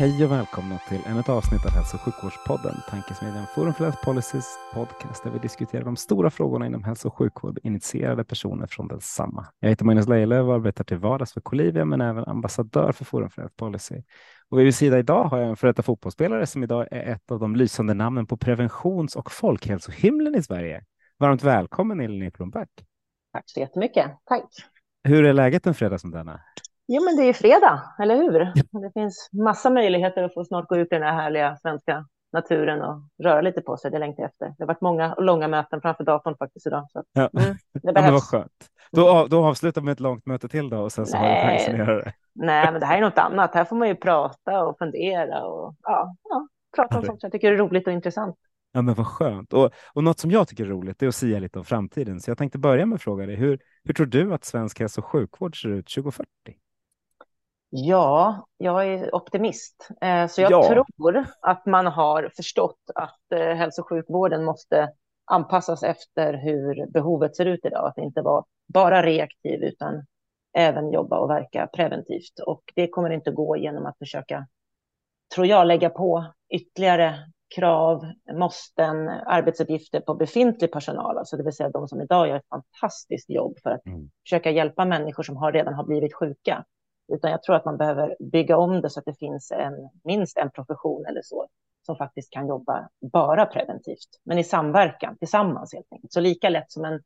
Hej och välkomna till ännu ett avsnitt av Hälso och sjukvårdspodden, tankesmedjan Forum för Health Policies podcast där vi diskuterar de stora frågorna inom hälso och sjukvård, initierade personer från densamma. Jag heter Magnus Lejelöw och arbetar till vardags för Colivia men även ambassadör för Forum för Health Policy. Och vid min sida idag har jag en före detta fotbollsspelare som idag är ett av de lysande namnen på preventions och folkhälsohimlen i Sverige. Varmt välkommen Elin Ekblom Back. Tack så jättemycket. Tack. Hur är läget en fredag som denna? Jo, men det är fredag, eller hur? Det finns massa möjligheter att få snart gå ut i den här härliga svenska naturen och röra lite på sig. Det längtar jag efter. Det har varit många och långa möten framför datorn faktiskt idag. Så, ja. mm, det ja, men vad skönt. Då, då avslutar vi med ett långt möte till då och sen så Nej. har du chansen att göra det. Nej, men det här är något annat. Här får man ju prata och fundera och ja, ja prata om sånt som jag tycker är roligt och intressant. Ja, men vad skönt. Och, och något som jag tycker är roligt är att säga lite om framtiden. Så jag tänkte börja med att fråga dig, hur, hur tror du att svensk hälso och sjukvård ser ut 2040? Ja, jag är optimist. Eh, så jag ja. tror att man har förstått att eh, hälso och sjukvården måste anpassas efter hur behovet ser ut idag. Att inte vara bara reaktiv utan även jobba och verka preventivt. Och det kommer inte gå genom att försöka, tror jag, lägga på ytterligare krav, måsten, arbetsuppgifter på befintlig personal, alltså det vill säga de som idag gör ett fantastiskt jobb för att mm. försöka hjälpa människor som har, redan har blivit sjuka. Utan jag tror att man behöver bygga om det så att det finns en, minst en profession eller så som faktiskt kan jobba bara preventivt, men i samverkan tillsammans helt enkelt. Så lika lätt som en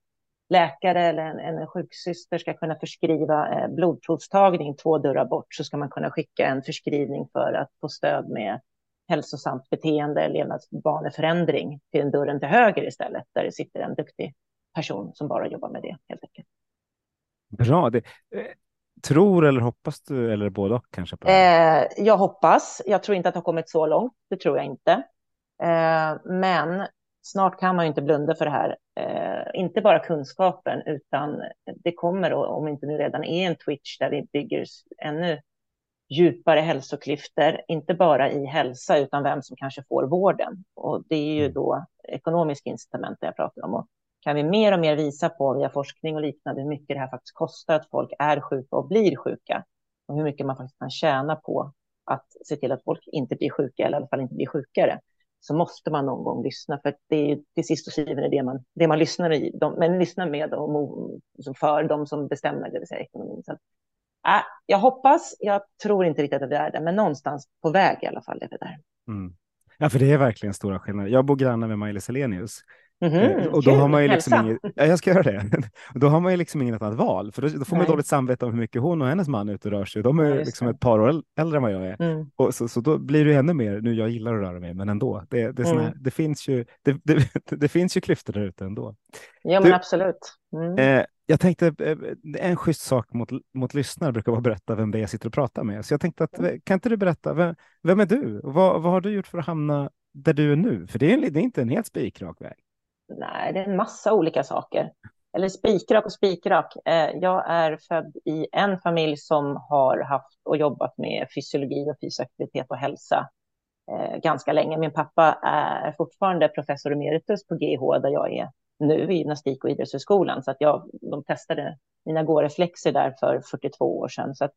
läkare eller en, en sjuksyster ska kunna förskriva eh, blodprovstagning två dörrar bort så ska man kunna skicka en förskrivning för att få stöd med hälsosamt beteende, levnadsvaneförändring till en dörren till höger istället, där det sitter en duktig person som bara jobbar med det helt enkelt. Bra. Det, eh, tror eller hoppas du, eller både och kanske? På eh, jag hoppas. Jag tror inte att det har kommit så långt. Det tror jag inte. Eh, men snart kan man ju inte blunda för det här. Eh, inte bara kunskapen, utan det kommer, om inte nu redan är en Twitch där vi bygger ännu djupare hälsoklyftor, inte bara i hälsa, utan vem som kanske får vården. Och det är ju mm. då ekonomiska incitament jag pratar om. Och kan vi mer och mer visa på via forskning och liknande hur mycket det här faktiskt kostar att folk är sjuka och blir sjuka och hur mycket man faktiskt kan tjäna på att se till att folk inte blir sjuka eller i alla fall inte blir sjukare så måste man någon gång lyssna för det är ju till sist och syvende det man, det man lyssnar i, de, men lyssnar med och för de som bestämmer, det vill säga ekonomin. Så, äh, jag hoppas, jag tror inte riktigt att vi är där, men någonstans på väg i alla fall är vi där. Mm. Ja, för det är verkligen stora skillnader. Jag bor granne med Maj-Lis Selenius Mm -hmm. Och då Kul. har man ju liksom inget, ja, jag ska göra det. då har man ju liksom inget annat val, för då, då får man dåligt samvete om hur mycket hon och hennes man är ute och rör sig. De är ja, liksom ett par år äldre än vad jag är. Mm. Och så, så då blir det ännu mer, nu jag gillar att röra mig, men ändå. Det, det, mm. här, det finns, ju, det, det, det, finns ju klyftor där ute ändå. Ja, men du, absolut. Mm. Eh, jag tänkte, eh, en schysst sak mot, mot lyssnare brukar vara att berätta vem det är jag sitter och pratar med. Så jag tänkte att, mm. kan inte du berätta, vem, vem är du? Vad, vad har du gjort för att hamna där du är nu? För det är, det är inte en helt spikrak väg. Nej, det är en massa olika saker. Eller spikrak och spikrak. Eh, jag är född i en familj som har haft och jobbat med fysiologi och fysisk aktivitet och hälsa eh, ganska länge. Min pappa är fortfarande professor emeritus på GH där jag är nu i gymnastik och idrottshögskolan. Så att jag, de testade mina gåreflexer där för 42 år sedan. Så att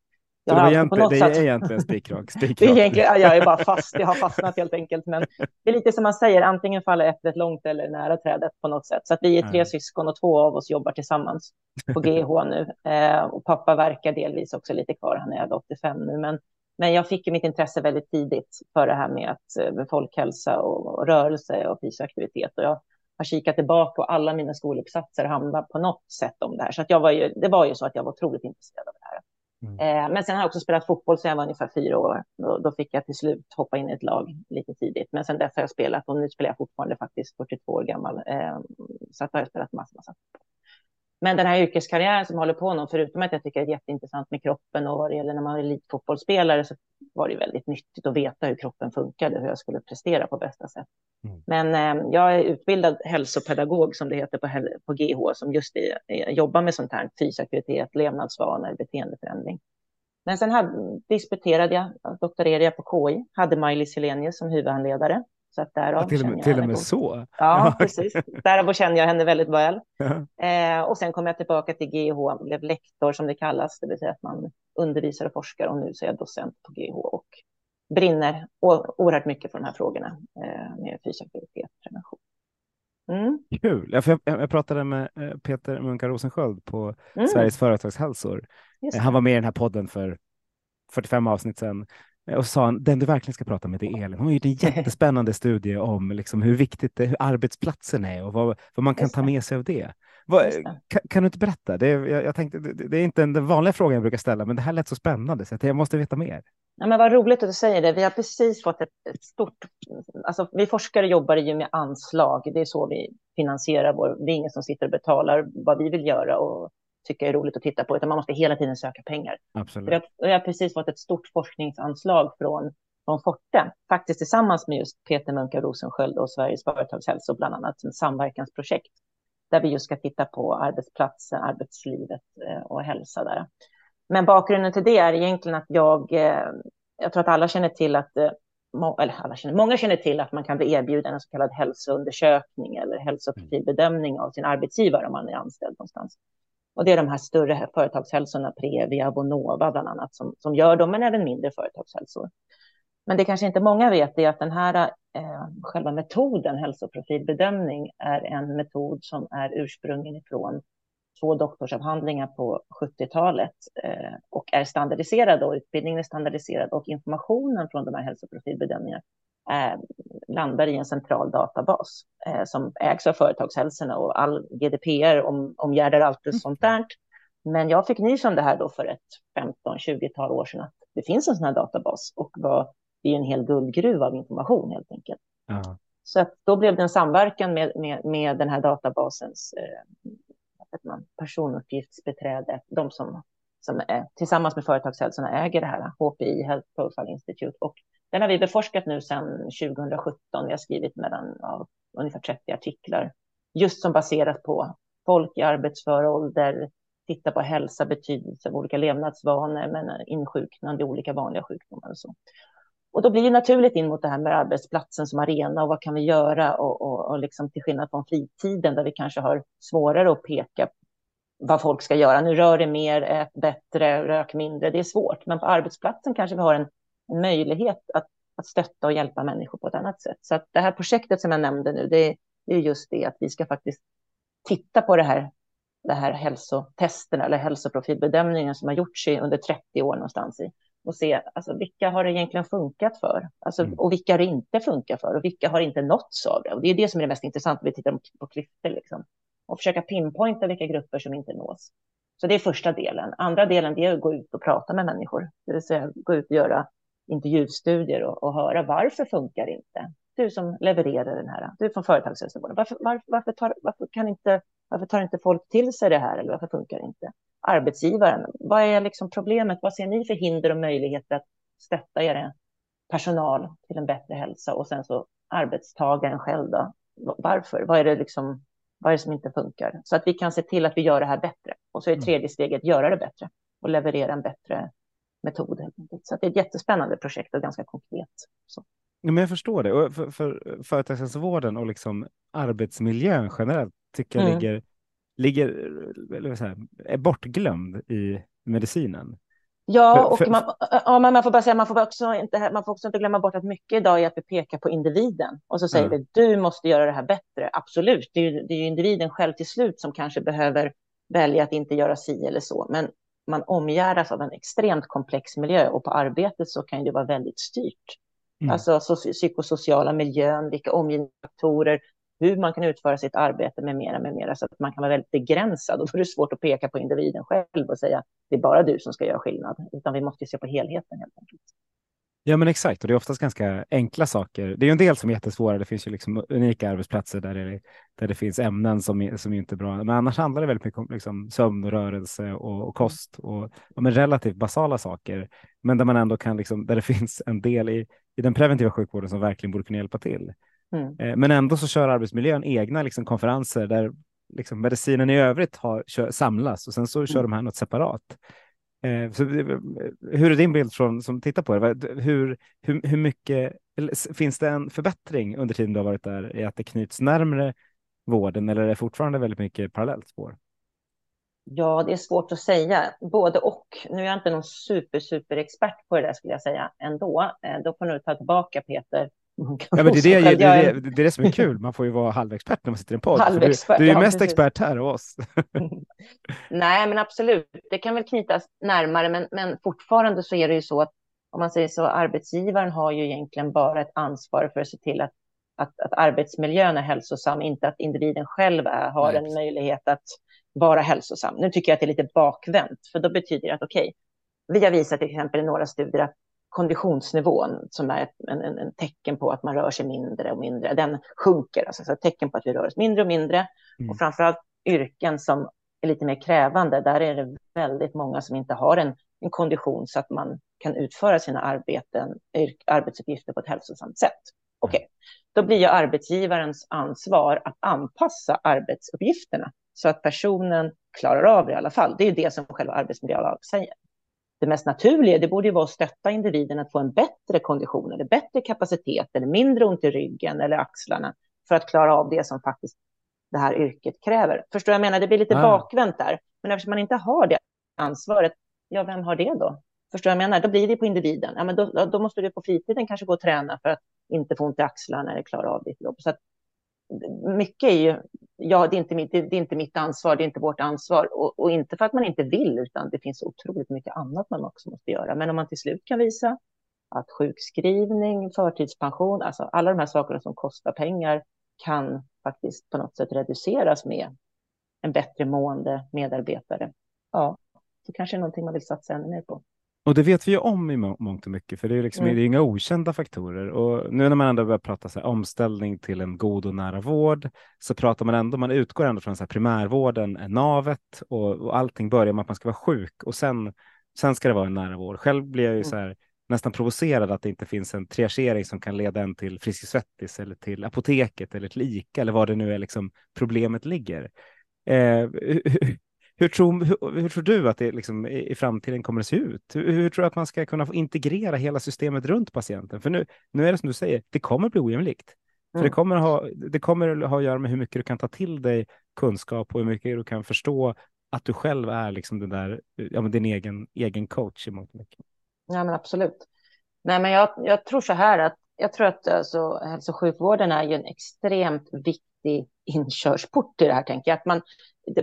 så det, var egentligen, det är egentligen spikrak? Spikrak. Egentligen, jag är bara fast, jag har fastnat helt enkelt. Men det är lite som man säger, antingen faller äpplet långt eller nära trädet på något sätt. Så att vi är tre mm. syskon och två av oss jobbar tillsammans på GH nu. Eh, och pappa verkar delvis också lite kvar, han är 85 nu. Men, men jag fick mitt intresse väldigt tidigt för det här med, att, med folkhälsa och, och rörelse och fysisk aktivitet. Och jag har kikat tillbaka och alla mina skoluppsatser hamnar på något sätt om det här. Så att jag var ju, det var ju så att jag var otroligt intresserad av det här. Mm. Eh, men sen har jag också spelat fotboll sedan jag var ungefär fyra år. Då, då, fick jag till slut hoppa in i ett lag lite tidigt. Men sen dess har jag spelat och nu spelar jag fortfarande faktiskt 42 år gammal. Eh, så att jag har spelat massa, massa. Men den här yrkeskarriären som håller på nu, förutom att jag tycker det är jätteintressant med kroppen och vad det gäller när man är elitfotbollsspelare så var det väldigt nyttigt att veta hur kroppen funkade och hur jag skulle prestera på bästa sätt. Mm. Men eh, jag är utbildad hälsopedagog som det heter på, på GH som just är, är, jobbar med sånt här fysisk aktivitet, levnadsvanor, beteendeförändring. Men sen hade, disputerade jag, doktorerade jag på KI, hade Maj-Lis Helenius som huvudhandledare. Så att därav ja, till, och med, till och med så? Ja, precis. Därav känner jag henne väldigt väl. Eh, och sen kom jag tillbaka till GH, blev lektor som det kallas, det vill säga att man undervisar och forskar och nu så är jag docent på GH och brinner oerhört mycket för de här frågorna eh, med fysisk aktivitet och prevention. Mm. Kul. Ja, jag, jag, pratade med eh, Peter Munka Rosensköld på mm. Sveriges företagshälsor. Han var med i den här podden för 45 avsnitt sedan och sa han, den du verkligen ska prata med är Elin. Hon har gjort en jättespännande studie om liksom hur viktigt det, hur arbetsplatsen är och vad, vad man kan ta med sig av det. Vad, kan, kan, du inte berätta? Det, jag, jag tänkte, det, det är inte den vanliga frågan jag brukar ställa, men det här lät så spännande så jag måste veta mer. Ja, men vad roligt att du säger det. Vi har precis fått ett, ett, stort... Alltså, vi forskare jobbar ju med anslag. Det är så vi finansierar vår... Det är ingen som sitter och betalar vad vi vill göra och tycker är roligt att titta på, utan man måste hela tiden söka pengar. Absolut. Har, vi har precis fått ett stort forskningsanslag från, från Forte, faktiskt tillsammans med just Peter Munka Rosensköld och Sveriges företagshälso, bland annat, som samverkansprojekt, där vi just ska titta på arbetsplatsen, arbetslivet eh, och hälsa där. Men bakgrunden till det är egentligen att jag, eh, jag tror att alla känner till att eh, eller alla känner, många känner till att man kan bli erbjuden en så kallad hälsoundersökning eller hälsoprofilbedömning av sin arbetsgivare om man är anställd någonstans. Och det är de här större företagshälsorna, Previa, Bonova bland annat, som, som gör dem, men även mindre företagshälsor. Men det kanske inte många vet är att den här eh, själva metoden, hälsoprofilbedömning, är en metod som är ursprungen ifrån två doktorsavhandlingar på 70-talet eh, och är standardiserad och utbildningen är standardiserad och informationen från de här hälsoprofilbedömningarna eh, landar i en central databas eh, som ägs av företagshälsorna och all GDPR om, omgärdar allt det mm. sånt där. Men jag fick nys om det här då för ett 15-20-tal år sedan att det finns en sån här databas och var, det är en hel guldgruva av information helt enkelt. Ja. Så att då blev det en samverkan med, med, med den här databasens eh, man, personuppgiftsbeträde, de som, som är, tillsammans med företagshälsorna äger det här, HPI, Health Profile Institute, och den har vi beforskat nu sedan 2017. Vi har skrivit mellan ja, ungefär 30 artiklar, just som baseras på folk i arbetsför ålder, titta på hälsa, betydelse av olika levnadsvanor, men insjuknande i olika vanliga sjukdomar och så. Och då blir det naturligt in mot det här med arbetsplatsen som arena och vad kan vi göra och, och, och liksom till skillnad från fritiden där vi kanske har svårare att peka vad folk ska göra. Nu rör det mer, ät bättre, rök mindre. Det är svårt, men på arbetsplatsen kanske vi har en en möjlighet att, att stötta och hjälpa människor på ett annat sätt. Så det här projektet som jag nämnde nu, det, det är just det att vi ska faktiskt titta på det här, det här hälsotesterna eller hälsoprofilbedömningen som har gjorts under 30 år någonstans i och se alltså, vilka har det egentligen funkat för alltså, mm. och vilka har det inte funkat för och vilka har inte nåtts av det. Och det är det som är det mest intressanta, vi tittar på klyftor liksom. och försöka pinpointa vilka grupper som inte nås. Så det är första delen. Andra delen det är att gå ut och prata med människor, det vill säga gå ut och göra intervjustudier och, och höra varför funkar det inte? Du som levererar den här, du från företagshälsovården, varför, varför, varför, tar, varför, kan inte, varför tar inte folk till sig det här eller varför funkar det inte? Arbetsgivaren, vad är liksom problemet? Vad ser ni för hinder och möjligheter att stötta er personal till en bättre hälsa och sen så arbetstagaren själv då? Varför? Vad är det liksom? Vad är det som inte funkar? Så att vi kan se till att vi gör det här bättre. Och så är mm. tredje steget göra det bättre och leverera en bättre metod. Så det är ett jättespännande projekt och ganska konkret. Så. Ja, men jag förstår det. Och för, för företagshälsovården och liksom arbetsmiljön generellt tycker jag mm. ligger, ligger eller vad säger, är bortglömd i medicinen. Ja, och man, ja, man får bara säga, man får också inte, man får också inte glömma bort att mycket idag är att vi pekar på individen och så säger mm. vi du måste göra det här bättre. Absolut, det är, ju, det är individen själv till slut som kanske behöver välja att inte göra si eller så. Men man omgärdas av en extremt komplex miljö och på arbetet så kan det vara väldigt styrt. Mm. Alltså psykosociala miljön, vilka omgivningsfaktorer, hur man kan utföra sitt arbete med mera, med mera, så att man kan vara väldigt begränsad. Och då är det svårt att peka på individen själv och säga det är bara du som ska göra skillnad, utan vi måste se på helheten helt enkelt. Ja, men exakt. Och det är oftast ganska enkla saker. Det är ju en del som är jättesvåra. Det finns ju liksom unika arbetsplatser där det, där det finns ämnen som, som inte är bra. Men annars handlar det väldigt mycket om liksom sömn och rörelse och, och kost och, och relativt basala saker. Men där man ändå kan, liksom, där det finns en del i, i den preventiva sjukvården som verkligen borde kunna hjälpa till. Mm. Eh, men ändå så kör arbetsmiljön egna liksom, konferenser där liksom, medicinen i övrigt har, kör, samlas och sen så kör mm. de här något separat. Eh, så, eh, hur är din bild från som tittar på det? Hur, hur, hur mycket finns det en förbättring under tiden du har varit där i att det knyts närmre vården eller är det fortfarande väldigt mycket parallellt spår? Ja, det är svårt att säga. Både och. Nu är jag inte någon super, super expert på det där skulle jag säga ändå. Eh, då får du ta tillbaka Peter. Ja, men det, är det, det, det, det, är det som är kul. Man får ju vara halvexpert när man sitter i en podd. Halvexpert, du, du är ju ja, mest precis. expert här av oss. Nej, men absolut. Det kan väl knytas närmare, men, men fortfarande så är det ju så att om man säger så, arbetsgivaren har ju egentligen bara ett ansvar för att se till att, att, att arbetsmiljön är hälsosam, inte att individen själv är, har Nej. en möjlighet att vara hälsosam. Nu tycker jag att det är lite bakvänt, för då betyder det att okej, okay, vi har visat till exempel i några studier att konditionsnivån, som är en, en, en, tecken på att man rör sig mindre och mindre, den sjunker. Alltså så tecken på att vi rör oss mindre och mindre. Mm. Och framförallt yrken som är lite mer krävande, där är det väldigt många som inte har en, en kondition så att man kan utföra sina arbeten, arbetsuppgifter på ett hälsosamt sätt. Okej, okay. då blir ju arbetsgivarens ansvar att anpassa arbetsuppgifterna så att personen klarar av det i alla fall. Det är det som själva arbetsmiljölagen säger. Det mest naturliga det borde vara att stötta individen att få en bättre kondition eller bättre kapacitet eller mindre ont i ryggen eller axlarna för att klara av det som faktiskt det här yrket kräver. Förstår jag menar? Det blir lite ah. bakvänt där. Men eftersom man inte har det ansvaret, ja, vem har det då? Förstår jag menar? Då blir det på individen. Ja, men då, då måste du på fritiden kanske gå och träna för att inte få ont i axlarna eller klara av ditt jobb. Så att mycket är ju, ja, det är, inte mitt, det är inte mitt ansvar, det är inte vårt ansvar. Och, och, inte för att man inte vill, utan det finns otroligt mycket annat man också måste göra. Men om man till slut kan visa att sjukskrivning, förtidspension, alltså alla de här sakerna som kostar pengar kan faktiskt på något sätt reduceras med en bättre mående medarbetare. Ja, så kanske är någonting man vill satsa ännu mer på. Och det vet vi ju om i mångt och mycket, för det är, liksom, mm. det är inga okända faktorer. Och nu när man ändå börjar prata så här, omställning till en god och nära vård, så pratar man ändå, man utgår ändå från så här, primärvården är navet och, och allting börjar med att man ska vara sjuk och sen, sen ska det vara en nära vård. Själv blir jag ju mm. så här, nästan provocerad att det inte finns en triagering som kan leda en till Friskis Svettis eller till apoteket eller till ICA eller vad det nu är liksom problemet ligger. Eh, hur tror, hur, hur, tror du att det liksom i, i framtiden kommer att se ut? Hur, hur, tror du att man ska kunna få integrera hela systemet runt patienten? För nu, nu är det som du säger, det kommer bli ojämlikt. För det mm. kommer, ha, det kommer ha att göra med hur mycket du kan ta till dig kunskap och hur mycket du kan förstå att du själv är liksom den där, ja, men din egen, egen coach i mångt mycket. Ja, men absolut. Nej, men jag, jag tror så här att jag tror att alltså, hälso och sjukvården är ju en extremt viktig inkörsport till det här, tänker jag. Att man,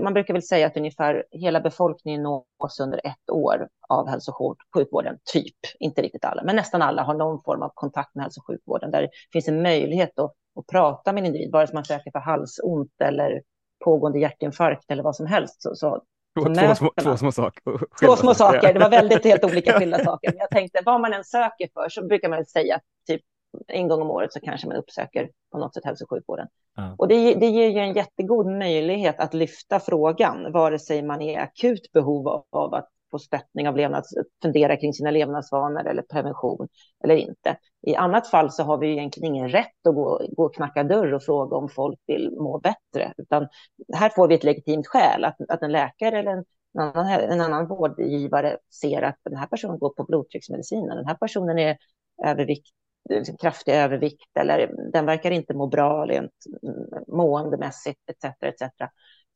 man brukar väl säga att ungefär hela befolkningen nås under ett år av hälso och sjukvården, typ, inte riktigt alla, men nästan alla har någon form av kontakt med hälso och sjukvården där det finns en möjlighet att, att prata med en individ, vare sig man söker för halsont eller pågående hjärtinfarkt eller vad som helst. Så, så, två, två, små, två små saker. Två små saker, det var väldigt helt olika skilda saker. Men jag tänkte, vad man än söker för så brukar man säga typ en gång om året så kanske man uppsöker på något sätt hälso och sjukvården. Ja. Och det, det ger ju en jättegod möjlighet att lyfta frågan, vare sig man är i akut behov av, av att få stöttning av levnads, fundera kring sina levnadsvanor eller prevention eller inte. I annat fall så har vi egentligen ingen rätt att gå, gå och knacka dörr och fråga om folk vill må bättre, utan här får vi ett legitimt skäl att, att en läkare eller en en annan, en annan vårdgivare ser att den här personen går på blodtrycksmedicinen, den här personen är övervikt, Liksom Eh, liksom kraftig övervikt eller den verkar inte må bra rent mm, måendemässigt etc. etc.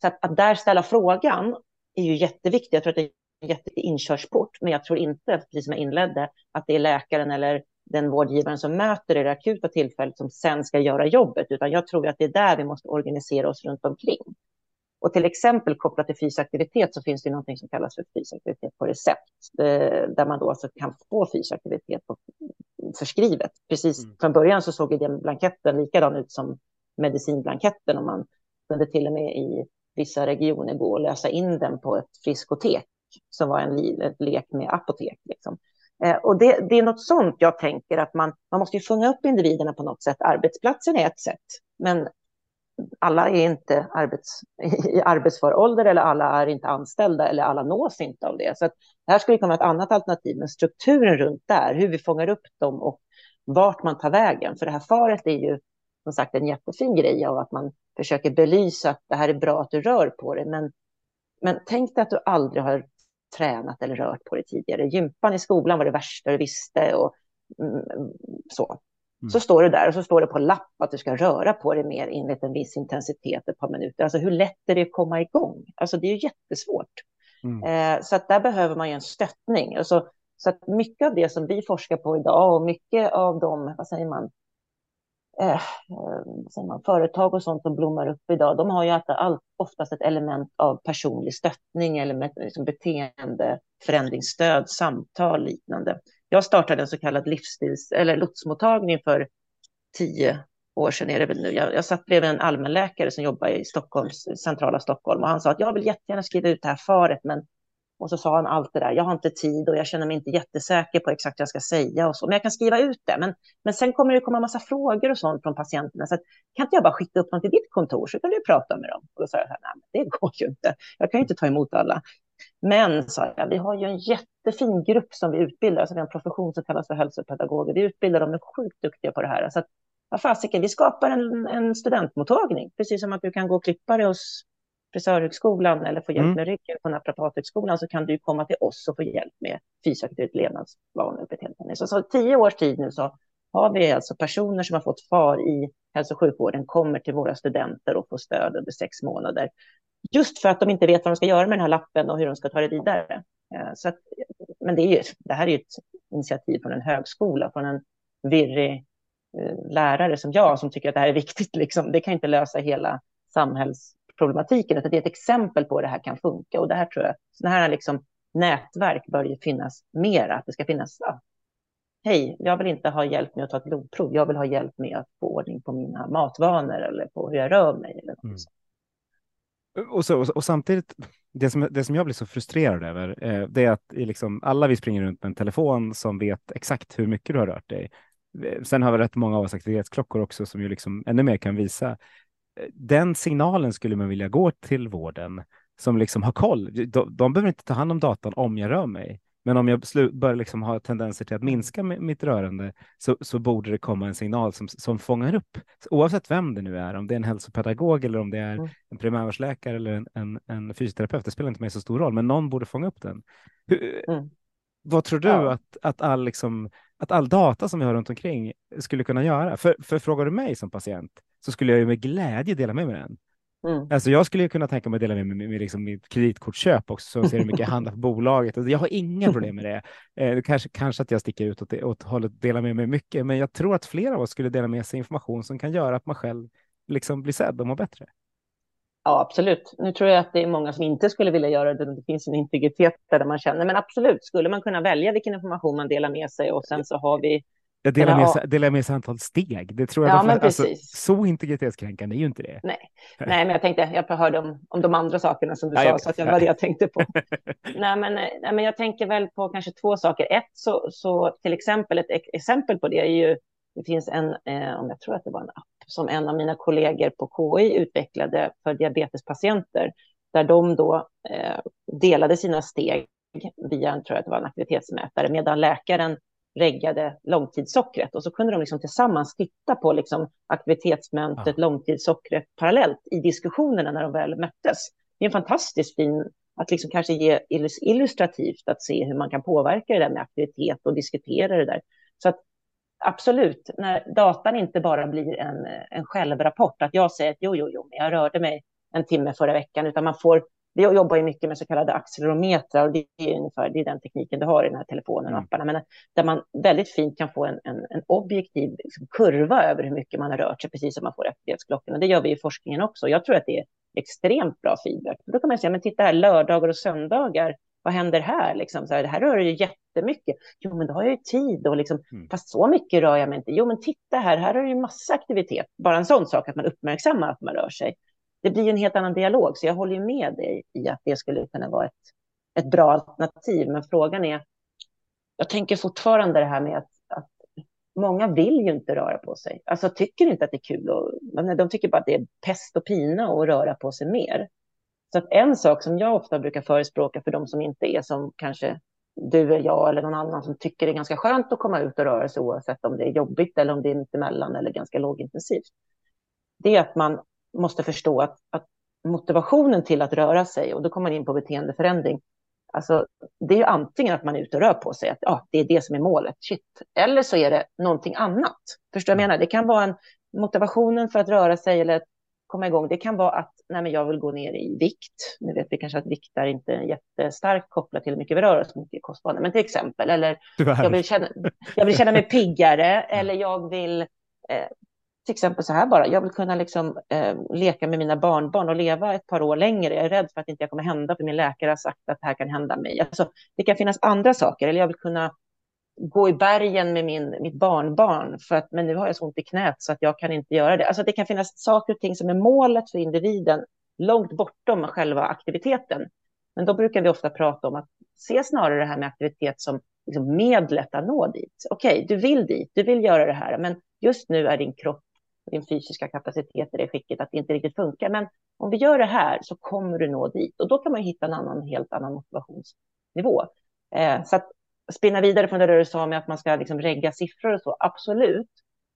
Så att, att där ställa frågan är ju jätteviktigt. Jag tror att det är en jätteinkörsport, men jag tror inte, precis som jag inledde, att det är läkaren eller den vårdgivaren som möter det akuta tillfället som sen ska göra jobbet, utan jag tror att det är där vi måste organisera oss runt omkring. Och till exempel kopplat till fysisk aktivitet så finns det något som kallas för fysisk aktivitet på recept, eh, där man då alltså kan få fysisk aktivitet på, förskrivet. Precis mm. från början så såg den blanketten likadan ut som medicinblanketten och man kunde till och med i vissa regioner gå och lösa in den på ett friskotek som var en, en lek med apotek. Liksom. Eh, och det, det, är något sånt jag tänker att man, man måste ju fånga upp individerna på något sätt. Arbetsplatsen är ett sätt, men alla är inte arbets, i arbetsför ålder eller alla är inte anställda eller alla nås inte av det. Så att det här skulle kunna vara ett annat alternativ, men strukturen runt där, hur vi fångar upp dem och vart man tar vägen. För det här faret är ju som sagt en jättefin grej av att man försöker belysa att det här är bra att du rör på dig. Men, men tänk dig att du aldrig har tränat eller rört på dig tidigare. Gympan i skolan var det värsta du visste och mm, så. Mm. Så står det där och så står det på lapp att du ska röra på dig mer enligt en viss intensitet ett par minuter. Alltså hur lätt är det att komma igång? Alltså det är ju jättesvårt. Mm. Eh, så att där behöver man ju en stöttning. Alltså, så att mycket av det som vi forskar på idag och mycket av de, vad säger man, eh, säger man företag och sånt som blommar upp idag, de har ju allt, oftast ett element av personlig stöttning eller med, liksom beteende, förändringsstöd, samtal liknande. Jag startade en så kallad livsstils eller lotsmottagning för tio år sedan är det väl nu. Jag, jag satt bredvid en allmänläkare som jobbar i Stockholms, centrala Stockholm och han sa att jag vill jättegärna skriva ut det här faret, men och så sa han allt det där, jag har inte tid och jag känner mig inte jättesäker på exakt vad jag ska säga och så, men jag kan skriva ut det. Men, men sen kommer det komma en massa frågor och sånt från patienterna, så att, kan inte jag bara skicka upp dem till ditt kontor så kan du prata med dem? Och då sa jag, nej, det går ju inte, jag kan ju inte ta emot alla. Men, sa jag, vi har ju en jättefin grupp som vi utbildar, alltså vi har en profession som kallas för hälsopedagoger. Vi utbildar dem, är sjukt duktiga på det här. Så att, vad fasiken, vi skapar en, en studentmottagning, precis som att du kan gå och klippa dig hos frisörhögskolan eller få hjälp mm. med ryggen på naprapathögskolan så kan du komma till oss och få hjälp med fysisk aktivitet, levnadsvanor och beteende. Så, så tio års tid nu så har vi alltså personer som har fått far i hälso och sjukvården kommer till våra studenter och får stöd under sex månader. Just för att de inte vet vad de ska göra med den här lappen och hur de ska ta det vidare. Eh, så att, men det, är ju, det här är ju ett initiativ från en högskola, från en virrig eh, lärare som jag, som tycker att det här är viktigt. Liksom. Det kan inte lösa hela samhällsproblematiken, utan det är ett exempel på hur det här kan funka. Och det här tror jag, sådana här liksom nätverk bör ju finnas mer, att det ska finnas, ja, hej, jag vill inte ha hjälp med att ta ett blodprov, jag vill ha hjälp med att få ordning på mina matvanor eller på hur jag rör mig. Eller något mm. Och, så, och, och, samtidigt, det som, det som jag blir så frustrerad över, eh, det är att liksom, alla vi springer runt med en telefon som vet exakt hur mycket du har rört dig. Eh, sen har vi rätt många av oss aktivitetsklockor också som ju liksom ännu mer kan visa. Eh, den signalen skulle man vilja gå till vården som liksom har koll. De, de behöver inte ta hand om datan om jag rör mig. Men om jag börjar liksom ha tendenser till att minska mitt rörande så, så borde det komma en signal som, som fångar upp, oavsett vem det nu är, om det är en hälsopedagog eller om det är mm. en primärvårdsläkare eller en, en, en, fysioterapeut, det spelar inte mig så stor roll, men någon borde fånga upp den. Hur, mm. Vad tror du ja. att, att, all liksom, att all data som vi har runt omkring skulle kunna göra? För, för frågar du mig som patient så skulle jag ju med glädje dela med mig den. Mm. Alltså jag skulle kunna tänka mig att dela med mig med, med liksom mitt kreditkortsköp också, så ser hur mycket jag handlar på bolaget. Alltså jag har inga problem med det. Eh, kanske, kanske att jag sticker ut åt, åt hållet delar med mig mycket, men jag tror att flera av oss skulle dela med sig information som kan göra att man själv liksom blir sedd och mår bättre. Ja, absolut. Nu tror jag att det är många som inte skulle vilja göra det. Det finns en integritet där man känner, men absolut, skulle man kunna välja vilken information man delar med sig och sen så har vi jag delar med, sig, delar med sig antal steg. Det tror jag ja, men alltså, så integritetskränkande är ju inte det. Nej, Nej men jag tänkte, jag hörde om, om de andra sakerna som du ja, sa, så att det var det jag tänkte på. nej, men, nej, men jag tänker väl på kanske två saker. Ett, så, så till exempel, ett exempel på det är ju, det finns en, eh, om jag tror att det var en app, som en av mina kollegor på KI utvecklade för diabetespatienter, där de då eh, delade sina steg via, tror jag att det var en aktivitetsmätare, medan läkaren reggade långtidssockret och så kunde de liksom tillsammans titta på liksom aktivitetsmönstret, ja. långtidssockret parallellt i diskussionerna när de väl möttes. Det är en fantastiskt fin att liksom kanske ge illustrativt att se hur man kan påverka det där med aktivitet och diskutera det där. Så att absolut, när datan inte bara blir en, en självrapport, att jag säger att jo, jo, jo, jag rörde mig en timme förra veckan, utan man får vi jobbar ju mycket med så kallade accelerometrar och det är ungefär det är den tekniken du har i den här telefonen och mm. apparna, men där man väldigt fint kan få en, en, en objektiv liksom, kurva över hur mycket man har rört sig, precis som man får aktivitetsklockorna. Det gör vi i forskningen också. Jag tror att det är extremt bra feedback. Då kan man säga, men titta här, lördagar och söndagar, vad händer här? Liksom, så här det här rör ju jättemycket. Jo, men då har jag ju tid och liksom, mm. fast så mycket rör jag mig inte. Jo, men titta här, här har du ju massa aktivitet. Bara en sån sak att man uppmärksammar att man rör sig det blir en helt annan dialog. Så jag håller med dig i att det skulle kunna vara ett, ett bra alternativ. Men frågan är, jag tänker fortfarande det här med att, att många vill ju inte röra på sig. Alltså tycker inte att det är kul. Och, de tycker bara att det är pest och pina att röra på sig mer. Så att en sak som jag ofta brukar förespråka för de som inte är som kanske du eller jag eller någon annan som tycker det är ganska skönt att komma ut och röra sig oavsett om det är jobbigt eller om det är mittemellan eller ganska lågintensivt. Det är att man måste förstå att, att motivationen till att röra sig, och då kommer man in på beteendeförändring, alltså, det är ju antingen att man är ute och rör på sig, att ja, det är det som är målet, shit. Eller så är det någonting annat. Förstår du vad jag menar? Det kan vara en motivationen för att röra sig eller komma igång. Det kan vara att nej, men jag vill gå ner i vikt. Nu vet vi kanske att vikt är inte jättestarkt kopplat till hur mycket vi rör oss, mycket kostvanor, men till exempel. Eller jag vill, känna, jag vill känna mig piggare eller jag vill eh, till exempel så här bara, jag vill kunna liksom, eh, leka med mina barnbarn och leva ett par år längre. Jag är rädd för att det inte kommer hända, för min läkare har sagt att det här kan hända mig. Alltså, det kan finnas andra saker, eller jag vill kunna gå i bergen med min, mitt barnbarn, för att, men nu har jag så ont i knät så att jag kan inte göra det. Alltså, det kan finnas saker och ting som är målet för individen, långt bortom själva aktiviteten. Men då brukar vi ofta prata om att se snarare det här med aktivitet som liksom medlet att nå dit. Okej, okay, du vill dit, du vill göra det här, men just nu är din kropp din fysiska kapacitet i det skicket att det inte riktigt funkar. Men om vi gör det här så kommer du nå dit och då kan man hitta en annan, helt annan motivationsnivå. Eh, så att spinna vidare från det du sa med att man ska liksom regga siffror och så, absolut.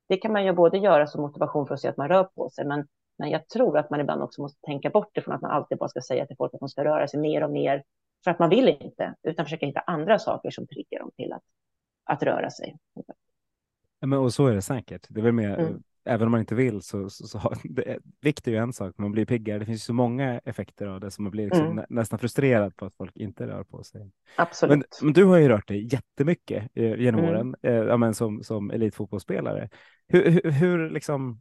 Det kan man ju både göra som motivation för att se att man rör på sig, men, men jag tror att man ibland också måste tänka bort det från att man alltid bara ska säga till folk att de ska röra sig mer och mer för att man vill inte, utan försöka hitta andra saker som triggar dem till att, att röra sig. Ja, men, och så är det säkert. Det är väl mer mm även om man inte vill så, så, så det, vikt är ju en sak, man blir piggare. Det finns så många effekter av det som man blir liksom mm. nä, nästan frustrerad på att folk inte rör på sig. Absolut. Men, men du har ju rört dig jättemycket eh, genom mm. åren eh, ja, men som, som elitfotbollsspelare. Hur, hur, hur liksom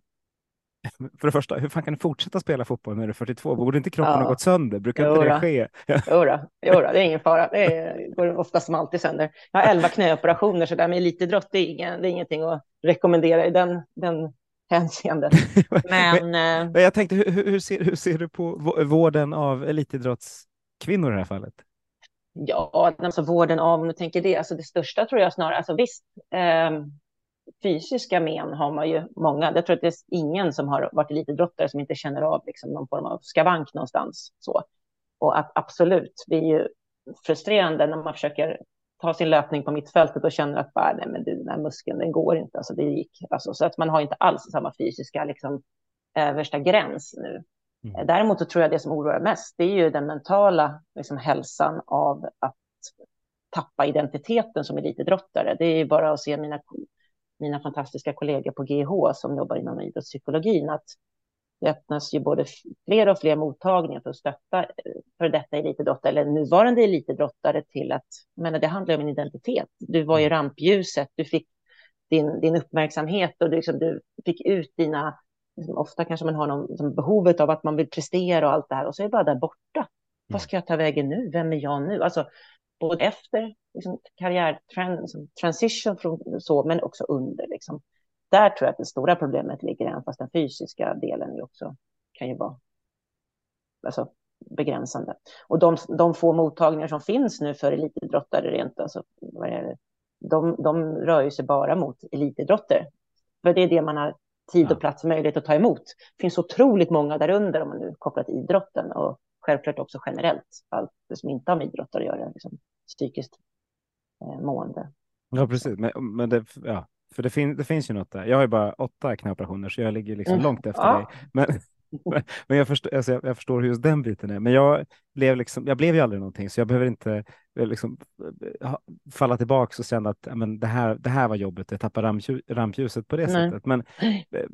för det första, hur fan kan du fortsätta spela fotboll när du är 42? Borde inte kroppen ja. ha gått sönder? Brukar inte det ske? Jodå, jodå, det är ingen fara. Det är, går oftast som alltid sönder. Jag har elva knäoperationer, så det med elitidrott det är, ingen, det är ingenting att rekommendera i den, den hänseendet. Men, men, eh, men jag tänkte, hur, hur, ser, hur ser du på vården av elitidrottskvinnor i det här fallet? Ja, alltså vården av, om du tänker det, alltså det största tror jag snarare, alltså visst, eh, fysiska men har man ju många. Jag tror att det är ingen som har varit elitidrottare som inte känner av liksom någon form av skavank någonstans. Så. Och att absolut, det är ju frustrerande när man försöker ta sin löpning på mittfältet och känner att bara, nej, men du, den här muskeln, den går inte. Alltså, det gick. Alltså, så att man har inte alls samma fysiska liksom, översta gräns nu. Mm. Däremot så tror jag det som oroar mest, det är ju den mentala liksom, hälsan av att tappa identiteten som elitidrottare. Det är ju bara att se mina, mina fantastiska kollegor på GH som jobbar inom idrottspsykologin, att det öppnas ju både fler och fler mottagningar för att stötta eh, för detta elitidrottare eller nuvarande elitidrottare till att, men det handlar om en identitet. Du var i mm. rampljuset, du fick din, din uppmärksamhet och du, liksom, du fick ut dina, liksom, ofta kanske man har någon, liksom, behovet av att man vill prestera och allt det här och så är det bara där borta. Mm. Vad ska jag ta vägen nu? Vem är jag nu? Alltså, både efter liksom, karriärtransition från så, men också under. Liksom där tror jag att det stora problemet ligger, även fast den fysiska delen ju också kan ju vara alltså, begränsande. Och de, de få mottagningar som finns nu för elitidrottare, rent, alltså, de, de rör ju sig bara mot elitidrotter. För det är det man har tid och plats och möjlighet att ta emot. Det finns otroligt många därunder om man nu kopplar till idrotten och självklart också generellt, allt det som inte har med idrott att göra, liksom, psykiskt eh, mående. Ja, precis. Men, men det, ja, för det, fin det finns ju något där. Jag har ju bara åtta knäoperationer så jag ligger liksom mm. långt efter ja. dig. Men, men jag, förstår, alltså jag, jag, förstår hur just den biten är. Men jag blev, liksom, jag blev ju aldrig någonting så jag behöver inte eh, liksom, eh, falla tillbaka och känna att men, det, här, det här var jobbet, jag tappade rampljuset på det Nej. sättet. Men eh,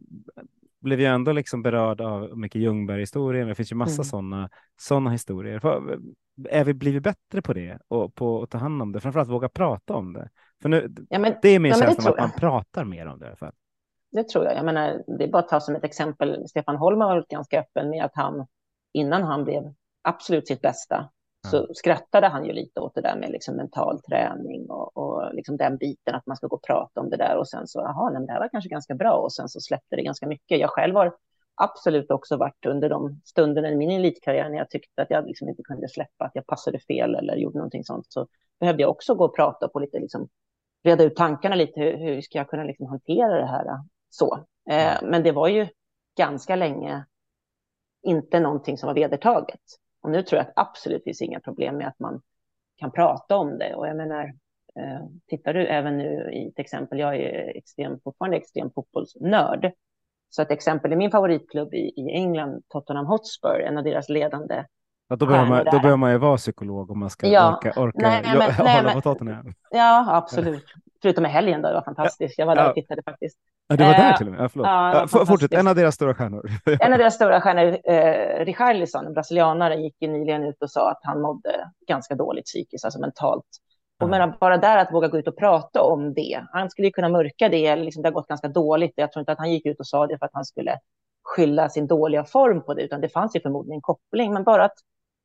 blev jag ändå liksom berörd av Micke Ljungberg-historien. Det finns ju massa mm. sådana såna historier. Är vi blivit bättre på det och på att ta hand om det? Framförallt våga prata om det. För nu, ja, men, det är min ja, känsla att man pratar mer om det i alla fall. Det tror jag. Jag menar, det är bara att ta som ett exempel. Stefan Holm har varit ganska öppen med att han innan han blev absolut sitt bästa så skrattade han ju lite åt det där med liksom mental träning och, och liksom den biten att man ska gå och prata om det där och sen så, jaha, det här var kanske ganska bra och sen så släppte det ganska mycket. Jag själv har absolut också varit under de stunderna i min elitkarriär när jag tyckte att jag liksom inte kunde släppa, att jag passade fel eller gjorde någonting sånt, så behövde jag också gå och prata på lite, liksom, reda ut tankarna lite, hur, hur ska jag kunna liksom hantera det här så. Eh, men det var ju ganska länge inte någonting som var vedertaget. Och nu tror jag att absolut finns inga problem med att man kan prata om det. Och jag menar, eh, tittar du även nu i till exempel, jag är extrem, fortfarande extrem fotbollsnörd. Så ett exempel i min favoritklubb i, i England, Tottenham Hotspur, en av deras ledande Ja, då, behöver man, då behöver man ju vara psykolog om man ska ja, orka, orka nej, men, hålla nej, men, på Tottenham. Ja, absolut. Förutom i helgen då, det var fantastiskt. Jag var där ja. och tittade faktiskt. Ja, du var där eh, till och med? Ja, förlåt. Ja, ja, fortsätt, en av deras stora stjärnor. en av deras stora stjärnor, eh, Richarlison, en brasilianare, gick ju nyligen ut och sa att han mådde ganska dåligt psykiskt, alltså mentalt. Och menar, bara där att våga gå ut och prata om det. Han skulle ju kunna mörka det, eller liksom, det har gått ganska dåligt. Jag tror inte att han gick ut och sa det för att han skulle skylla sin dåliga form på det, utan det fanns ju förmodligen en koppling. Men bara att,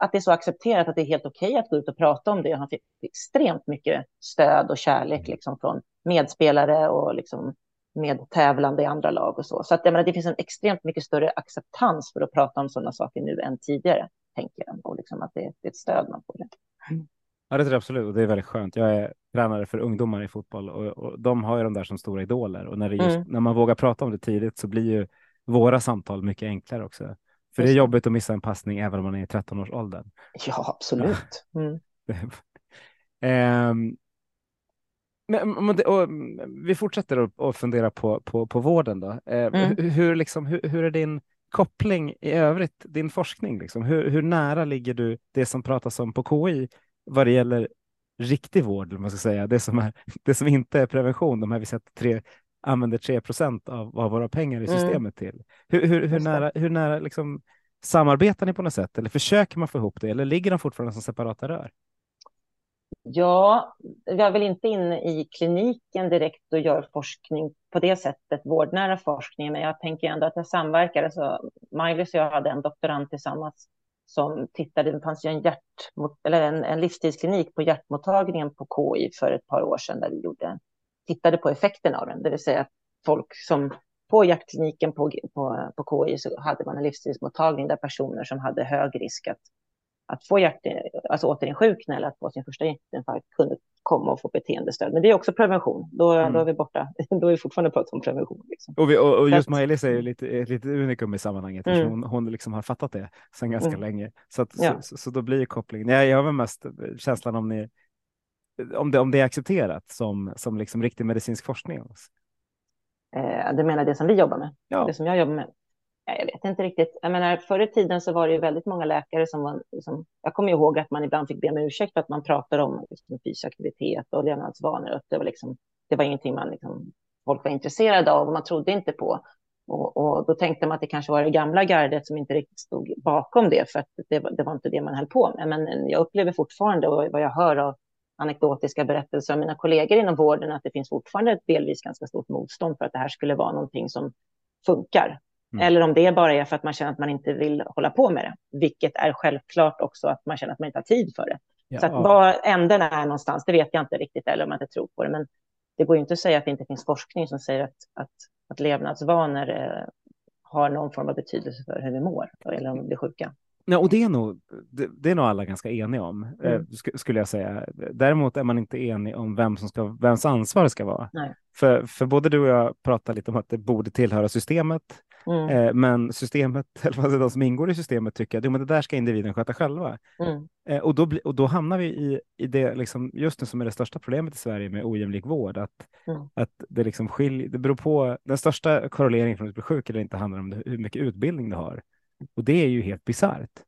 att det är så accepterat att det är helt okej okay att gå ut och prata om det. Han fick extremt mycket stöd och kärlek liksom, från medspelare och liksom, med tävlande i andra lag och så. Så att, jag menar, det finns en extremt mycket större acceptans för att prata om sådana saker nu än tidigare, tänker jag. Och liksom att det, är ett stöd man får. Ja, det tror jag absolut och det är väldigt skönt. Jag är tränare för ungdomar i fotboll och, och de har ju de där som stora idoler och när, just, mm. när man vågar prata om det tidigt så blir ju våra samtal mycket enklare också. För det är jobbigt att missa en passning även om man är i 13-årsåldern. Ja, absolut. Mm. um, men, och, vi fortsätter att fundera på, på, på vården. Då. Eh, mm. hur, liksom, hur, hur, är din koppling i övrigt, din forskning? Liksom? Hur, hur nära ligger du det som pratas om på KI vad det gäller riktig vård, man ska säga, det som, är, det som inte är prevention, de här vi sett tre, använder 3 procent av, av våra pengar i mm. systemet mm. till. Hur, hur, hur nära, hur nära liksom, samarbetar ni på något sätt eller försöker man få ihop det eller ligger de fortfarande som separata rör? Ja, jag är väl inte inne i kliniken direkt och gör forskning på det sättet, vårdnära forskning, men jag tänker ändå att jag samverkar. Alltså, Maj-Lis och jag hade en doktorand tillsammans som tittade, det fanns ju en, hjärt, eller en, en livstidsklinik på hjärtmottagningen på KI för ett par år sedan där vi gjorde, tittade på effekten av den, det vill säga att folk som på hjärtkliniken på, på, på KI så hade man en livstidsmottagning där personer som hade hög risk att att få hjärt, alltså återinsjukna eller att få sin första hjärtinfarkt kunde komma och få beteendestöd. Men det är också prevention. Då, mm. då är vi borta. Då är vi fortfarande pratar om prevention. Liksom. Och, vi, och, och just Maj-Lis är ju lite, ett litet unikum i sammanhanget. Mm. Hon, hon liksom har fattat det sedan ganska mm. länge. Så, att, ja. så, så, så, då blir kopplingen. Jag, jag har mest känslan om, ni, om, det, om det är accepterat som, som liksom riktig medicinsk forskning. Eh, du menar det som vi jobbar med? Ja. Det som jag jobbar med? jag vet inte riktigt. Jag menar, förr i tiden så var det ju väldigt många läkare som var... Liksom, jag kommer ihåg att man ibland fick be om ursäkt för att man pratade om liksom, fysisk aktivitet och levnadsvanor. Det var, liksom, det var ingenting man, liksom, folk var intresserade av och man trodde inte på. Och, och, då tänkte man att det kanske var det gamla gardet som inte riktigt stod bakom det, för att det, det var inte det man höll på med. Men jag upplever fortfarande, och vad jag hör av anekdotiska berättelser av mina kollegor inom vården, att det finns fortfarande ett delvis ganska stort motstånd för att det här skulle vara någonting som funkar. Mm. Eller om det bara är för att man känner att man inte vill hålla på med det, vilket är självklart också att man känner att man inte har tid för det. Ja. Så att var änden är någonstans, det vet jag inte riktigt, eller om man inte tror på det. Men det går ju inte att säga att det inte finns forskning som säger att, att, att levnadsvanor eh, har någon form av betydelse för hur vi mår eller om vi blir sjuka. Ja, och det är, nog, det, det, är nog alla ganska eniga om, eh, mm. sk skulle jag säga. Däremot är man inte enig om vem som ska, vems ansvar det ska vara. För, för både du och jag pratar lite om att det borde tillhöra systemet, mm. eh, men systemet, eller de som ingår i systemet tycker att jo, men det där ska individen sköta själva. Mm. Eh, och, då, och då hamnar vi i, i det, liksom, just nu som är det största problemet i Sverige med ojämlik vård, att, mm. att det, liksom skilj, det beror på, den största korreleringen från att bli sjuk eller inte handlar om hur mycket utbildning du har. Och det är ju helt bisarrt.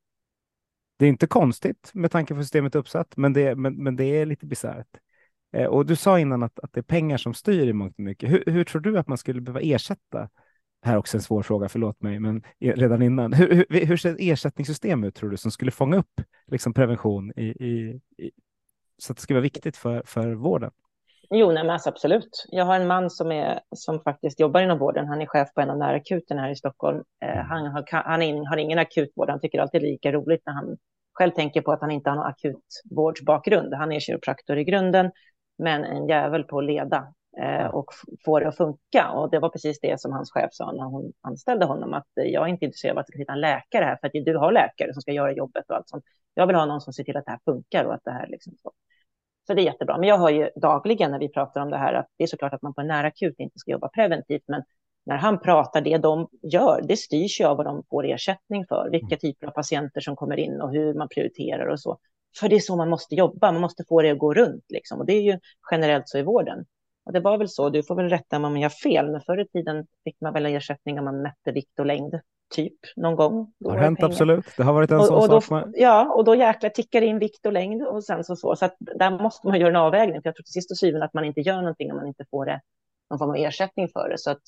Det är inte konstigt med tanke på systemet uppsatt, men det, men, men det är lite bisarrt. Eh, och du sa innan att, att det är pengar som styr i mångt och mycket. Hur, hur tror du att man skulle behöva ersätta? Här är också en svår fråga, förlåt mig, men redan innan. Hur, hur, hur ser ett ersättningssystem ut tror du som skulle fånga upp liksom, prevention i, i, i, så att det skulle vara viktigt för, för vården? Jo, nej, men alltså, absolut. Jag har en man som, är, som faktiskt jobbar inom vården. Han är chef på en av närakuten här i Stockholm. Eh, mm. han, har, han är, har ingen akutvård. Han tycker alltid lika roligt när han själv tänker på att han inte har någon akutvårdsbakgrund. Han är kiropraktor i grunden, men en jävel på att leda eh, och få det att funka. Och det var precis det som hans chef sa när hon anställde honom, att jag är inte intresserad av att hitta en läkare här, för att du har läkare som ska göra jobbet och allt sånt. Jag vill ha någon som ser till att det här funkar och att det här liksom så. Så det är jättebra. Men jag hör ju dagligen när vi pratar om det här att det är såklart att man på en nära akut inte ska jobba preventivt, men när han pratar, det de gör, det styrs ju av vad de får ersättning för, vilka mm. typer av patienter som kommer in och hur man prioriterar och så. För det är så man måste jobba, man måste få det att gå runt liksom. Och det är ju generellt så i vården. Och det var väl så, du får väl rätta mig om jag har fel, men förr i tiden fick man väl ersättning om man mätte vikt och längd, typ, någon gång. Det har hänt, pengar. absolut. Det har varit en och, sån och då, sak. Med... Ja, och då jäklar tickar in vikt och längd och sen så så. Så att där måste man göra en avvägning, för jag tror till sist och syvende att man inte gör någonting om man inte får det, någon form av ersättning för det. Så att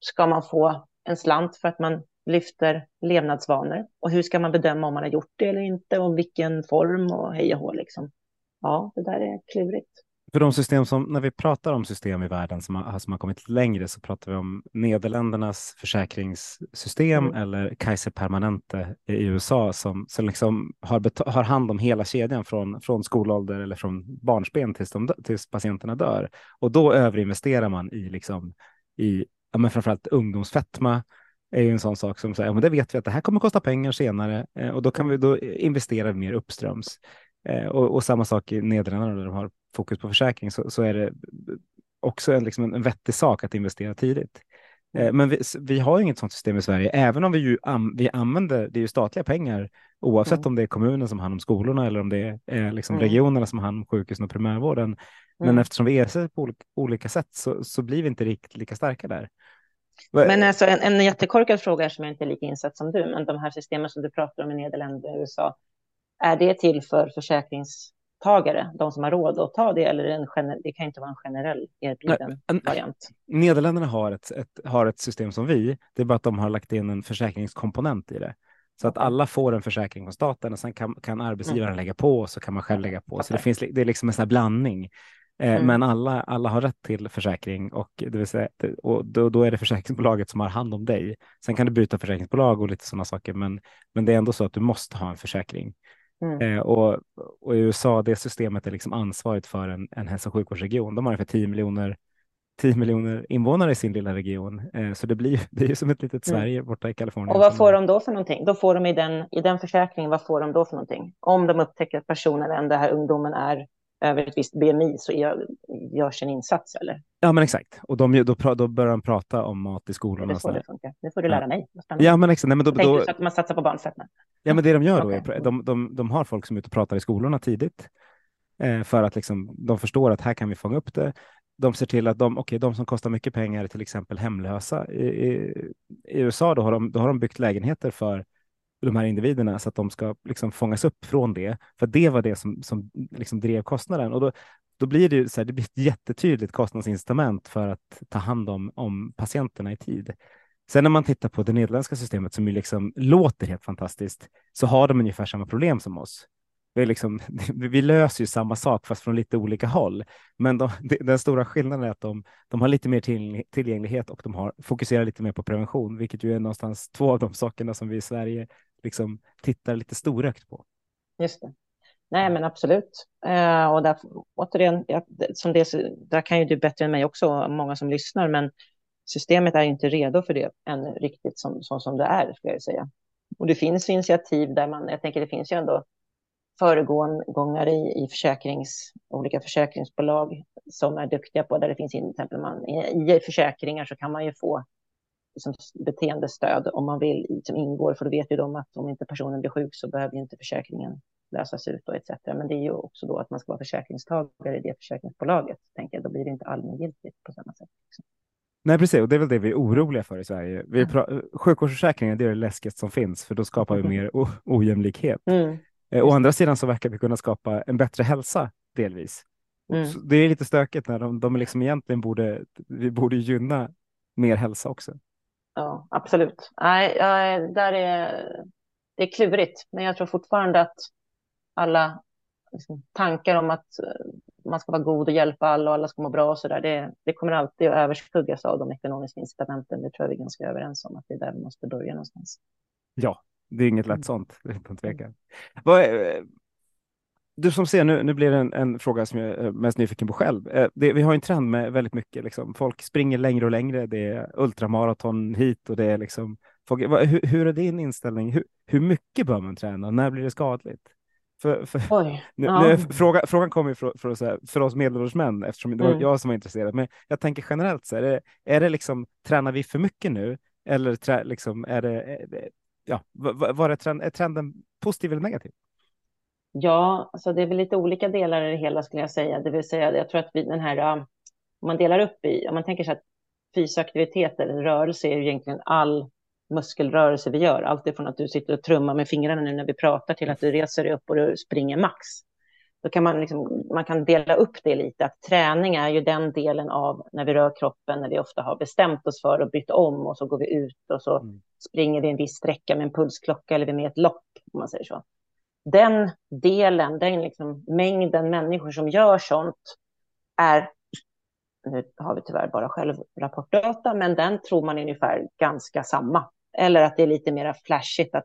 ska man få en slant för att man lyfter levnadsvanor? Och hur ska man bedöma om man har gjort det eller inte och vilken form och hej och hå liksom. Ja, det där är klurigt. För de system som, när vi pratar om system i världen som har, som har kommit längre så pratar vi om Nederländernas försäkringssystem mm. eller Kaiser Permanente i USA som, som liksom har, har hand om hela kedjan från, från skolålder eller från barnsben tills, de, tills patienterna dör. Och då överinvesterar man i, liksom, i ja, men framförallt ungdomsfetma är ju en sån sak som säger, ja, men det vet vi att det här kommer kosta pengar senare eh, och då kan vi då investera mer uppströms. Eh, och, och, samma sak i Nederländerna där de har fokus på försäkring så, så är det också en, liksom en vettig sak att investera tidigt. Eh, men vi, vi, har inget sådant system i Sverige, även om vi ju am, vi använder, det är ju statliga pengar, oavsett mm. om det är kommunen som har hand om skolorna eller om det är liksom mm. regionerna som har hand om sjukhusen och primärvården. Men mm. eftersom vi ersätter på olika, olika sätt så, så, blir vi inte riktigt lika starka där. Men alltså en, en jättekorkad fråga som jag inte är lika insatt som du, men de här systemen som du pratar om i Nederländerna och USA, är det till för försäkringstagare, de som har råd att ta det, eller en det kan inte vara en generell erbjuden Nej, variant? Nederländerna har ett, ett, har ett system som vi, det är bara att de har lagt in en försäkringskomponent i det. Så att alla får en försäkring från staten och sen kan, kan arbetsgivaren mm. lägga på och så kan man själv lägga på. Så det, finns, det är liksom en sån blandning. Eh, mm. Men alla, alla har rätt till försäkring och, det vill säga, och då, då, är det försäkringsbolaget som har hand om dig. Sen kan du byta försäkringsbolag och lite sådana saker, men, men det är ändå så att du måste ha en försäkring. Mm. Eh, och, och, i USA, det systemet är liksom ansvarigt för en, en hälso och sjukvårdsregion. De har ungefär 10 miljoner 10 miljoner invånare i sin lilla region. Eh, så det blir det är som ett litet mm. Sverige borta i Kalifornien. Och vad får de då för någonting? Då får de i den, i den försäkringen, vad får de då för någonting? Om de upptäcker att personen, den här ungdomen, är över ett visst BMI så gör, görs en insats eller? Ja, men exakt. Och de, då, då börjar de prata om mat i skolan. Det är så det funkar. Det får du lära mig. Ja, men exakt. Nej, men då, då, då... att man satsar på barnfetma. Ja, men det de gör då okay. är de, de, de har folk som är ute och pratar i skolorna tidigt eh, för att liksom, de förstår att här kan vi fånga upp det. De ser till att de, okay, de som kostar mycket pengar är till exempel hemlösa. I, i, i USA då har, de, då har de byggt lägenheter för de här individerna så att de ska liksom fångas upp från det. För det var det som, som liksom drev kostnaden. Och då, då blir det, så här, det blir ett jättetydligt kostnadsincitament för att ta hand om, om patienterna i tid. Sen när man tittar på det nederländska systemet som ju liksom låter helt fantastiskt så har de ungefär samma problem som oss. Vi, liksom, vi löser ju samma sak fast från lite olika håll. Men de, den stora skillnaden är att de, de har lite mer tillgänglighet och de har, fokuserar lite mer på prevention, vilket ju är någonstans två av de sakerna som vi i Sverige liksom tittar lite storögt på. Just det. Nej, men absolut. Eh, och där, återigen, ja, som det, där kan ju du bättre än mig också, många som lyssnar, men systemet är inte redo för det än riktigt som, som, som det är, ska jag säga. Och det finns initiativ där man, jag tänker det finns ju ändå föregångare i, i försäkrings, olika försäkringsbolag som är duktiga på, där det finns till exempel man, i försäkringar så kan man ju få liksom, beteendestöd om man vill, som ingår, för då vet ju de att om inte personen blir sjuk så behöver inte försäkringen lösas ut och etc. Men det är ju också då att man ska vara försäkringstagare i det försäkringsbolaget, tänker jag. Då blir det inte allmängiltigt på samma sätt. Liksom. Nej, precis. Och det är väl det vi är oroliga för i Sverige. Vi mm. Sjukvårdsförsäkringen, det är det läskigast som finns, för då skapar vi mer ojämlikhet. Mm. Eh, å andra sidan så verkar vi kunna skapa en bättre hälsa delvis. Mm. Det är lite stökigt när de, de liksom egentligen borde, vi borde gynna mer hälsa också. Ja, absolut. Nej, där är, det är klurigt, men jag tror fortfarande att alla liksom, tankar om att eh, man ska vara god och hjälpa alla och alla ska må bra och så där, det, det kommer alltid att överskuggas av de ekonomiska incitamenten. Det tror jag vi är ganska överens om, att det är där vi måste börja någonstans. Ja, det är inget lätt mm. sånt, utan tvekan. Vad, du som ser, nu, nu blir det en, en, fråga som jag är mest nyfiken på själv. Eh, det, vi har en trend med väldigt mycket, liksom, folk springer längre och längre. Det är ultramaraton hit och det är liksom, folk, hur, hur, är din inställning? Hur, hur mycket bör man träna? När blir det skadligt? För, för, Oj, nu, ja. nu, fråga, frågan kommer för, för, för, för oss medelålders män, eftersom det var mm. jag som var intresserad. Men jag tänker generellt, så är det, är det liksom, tränar vi för mycket nu? Eller trä, liksom, är det, ja, var är, trend, är trenden positiv eller negativ? Ja, alltså det är väl lite olika delar i det hela skulle jag säga. Det vill säga, jag tror att vi den här, um, om man delar upp i, om man tänker sig att fysisk aktivitet eller rörelse är ju egentligen all muskelrörelse vi gör. Allt ifrån att du sitter och trummar med fingrarna nu när vi pratar till att du reser dig upp och du springer max. Då kan man, liksom, man kan dela upp det lite, att träning är ju den delen av när vi rör kroppen, när vi ofta har bestämt oss för att byta om och så går vi ut och så mm. springer vi en viss sträcka med en pulsklocka eller med ett lopp, om man säger så den delen, den liksom mängden människor som gör sånt är, nu har vi tyvärr bara självrapportdata, men den tror man är ungefär ganska samma. Eller att det är lite mer flashigt att